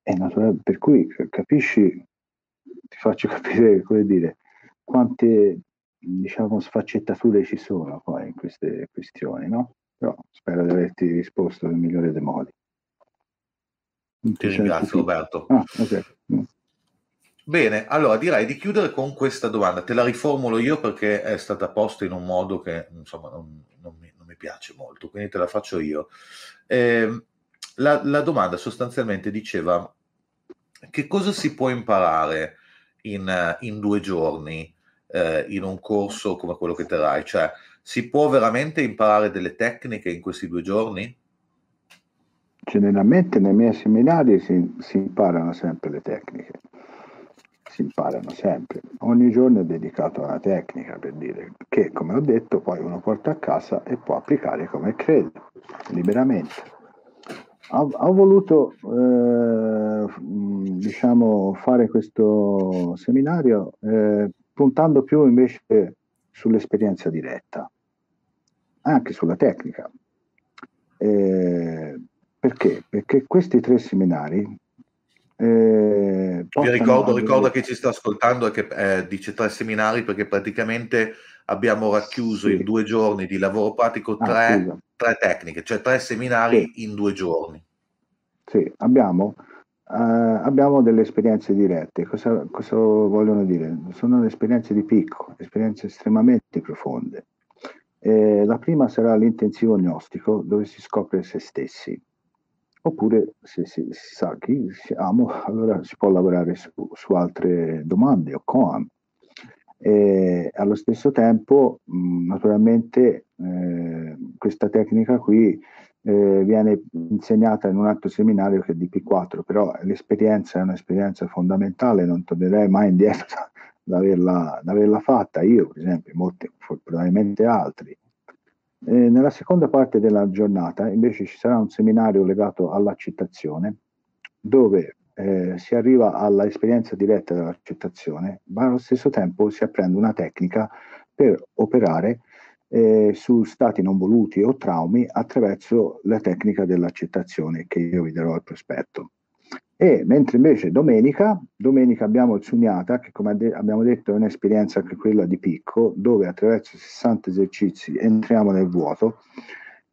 È naturale, per cui capisci, ti faccio capire, come dire, quante diciamo sfaccettature ci sono poi in queste questioni, no? Però spero di averti risposto nel migliore dei modi. Ti ringrazio Roberto. Ah, okay. Mm. Bene, allora direi di chiudere con questa domanda. Te la riformulo io perché è stata posta in un modo che insomma non, non, mi, non mi, piace molto, quindi te la faccio io. Eh, la, la, domanda sostanzialmente diceva che cosa si può imparare in, in due giorni eh, in un corso come quello che terrai? Cioè, si può veramente imparare delle tecniche in questi due giorni? Generalmente nei miei seminari si, si imparano sempre le tecniche si imparano sempre. Ogni giorno è dedicato a una tecnica per dire che, come ho detto, poi uno porta a casa e può applicare come crede, liberamente. Ho, ho voluto eh, diciamo, fare questo seminario eh, puntando più invece sull'esperienza diretta, anche sulla tecnica. Eh, perché? Perché questi tre seminari eh, Vi ricordo, ricordo che ci sta ascoltando e che eh, dice tre seminari perché praticamente abbiamo racchiuso sì. in due giorni di lavoro pratico ah, tre, ah, tre tecniche, cioè tre seminari sì. in due giorni. Sì, abbiamo, eh, abbiamo delle esperienze dirette. Cosa, cosa vogliono dire? Sono esperienze di picco, esperienze estremamente profonde. Eh, la prima sarà l'intensivo gnostico, dove si scopre se stessi oppure se si, si, sa chi siamo, allora si può lavorare su, su altre domande o koan. E allo stesso tempo, mh, naturalmente, eh, questa tecnica qui eh, viene insegnata in un altro seminario che è di P4, però l'esperienza è un'esperienza fondamentale, non tornerei mai indietro da averla, averla fatta io, per esempio, molti, probabilmente altri. Eh, nella seconda parte della giornata invece ci sarà un seminario legato all'accettazione dove eh, si arriva all'esperienza diretta dell'accettazione, ma allo stesso tempo si apprende una tecnica per operare eh, su stati non voluti o traumi attraverso la tecnica dell'accettazione che io vi darò al prospetto. E mentre invece domenica, domenica abbiamo il Sunyata, che come abbiamo detto è un'esperienza anche quella di picco, dove attraverso 60 esercizi entriamo nel vuoto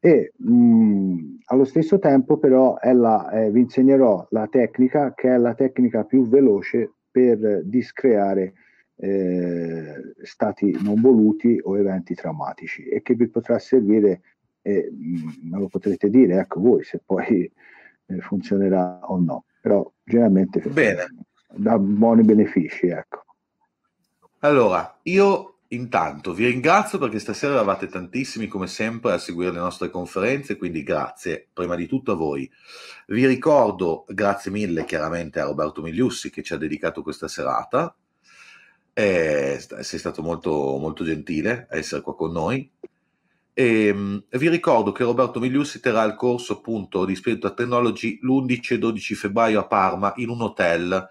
e mh, allo stesso tempo però la, eh, vi insegnerò la tecnica che è la tecnica più veloce per discreare eh, stati non voluti o eventi traumatici e che vi potrà servire, eh, me lo potrete dire ecco voi se poi eh, funzionerà o no però generalmente Bene. dà buoni benefici. Ecco. Allora, io intanto vi ringrazio perché stasera eravate tantissimi come sempre a seguire le nostre conferenze, quindi grazie prima di tutto a voi. Vi ricordo, grazie mille chiaramente a Roberto Migliussi che ci ha dedicato questa serata. Eh, sei stato molto, molto gentile a essere qua con noi. E, ehm, vi ricordo che Roberto Migliussi terrà il corso appunto di Spiritual Technology l'11 e 12 febbraio a Parma in un hotel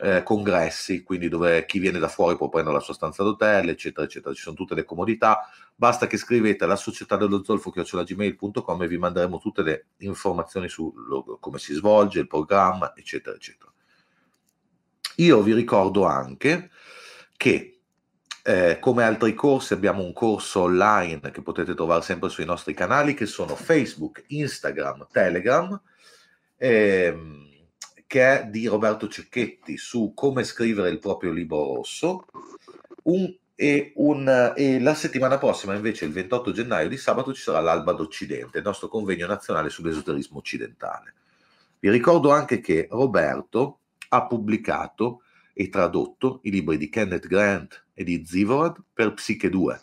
eh, congressi, quindi dove chi viene da fuori può prendere la sua stanza d'hotel, eccetera, eccetera. Ci sono tutte le comodità. Basta che scrivete alla società dello zolfo gmail.com e vi manderemo tutte le informazioni su lo, come si svolge il programma, eccetera, eccetera. Io vi ricordo anche che eh, come altri corsi abbiamo un corso online che potete trovare sempre sui nostri canali che sono Facebook, Instagram, Telegram, ehm, che è di Roberto Cecchetti su come scrivere il proprio libro rosso. Un, e, un, e, la settimana prossima, invece, il 28 gennaio di sabato, ci sarà l'Alba d'Occidente, il nostro convegno nazionale sull'esoterismo occidentale. Vi ricordo anche che Roberto ha pubblicato e tradotto i libri di Kenneth Grant e di Zivorad per Psiche 2,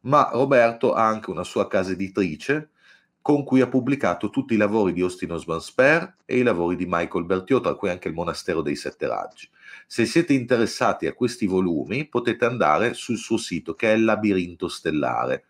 ma Roberto ha anche una sua casa editrice con cui ha pubblicato tutti i lavori di Austin Osman Spare e i lavori di Michael Bertiot, tra cui anche il Monastero dei Sette Raggi. Se siete interessati a questi volumi potete andare sul suo sito che è il Labirinto Stellare.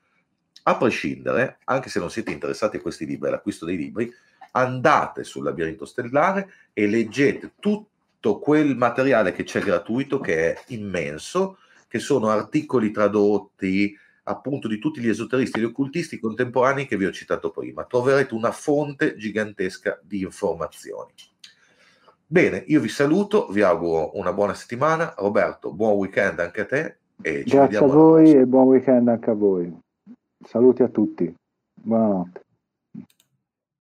A prescindere, anche se non siete interessati a questi libri, all'acquisto dei libri, andate sul Labirinto Stellare e leggete tutto quel materiale che c'è gratuito, che è immenso, che sono articoli tradotti, appunto di tutti gli esoteristi e gli occultisti contemporanei che vi ho citato prima. Troverete una fonte gigantesca di informazioni. Bene, io vi saluto, vi auguro una buona settimana. Roberto, buon weekend anche a te. E Grazie a voi e buon weekend anche a voi. Saluti a tutti. Buonanotte.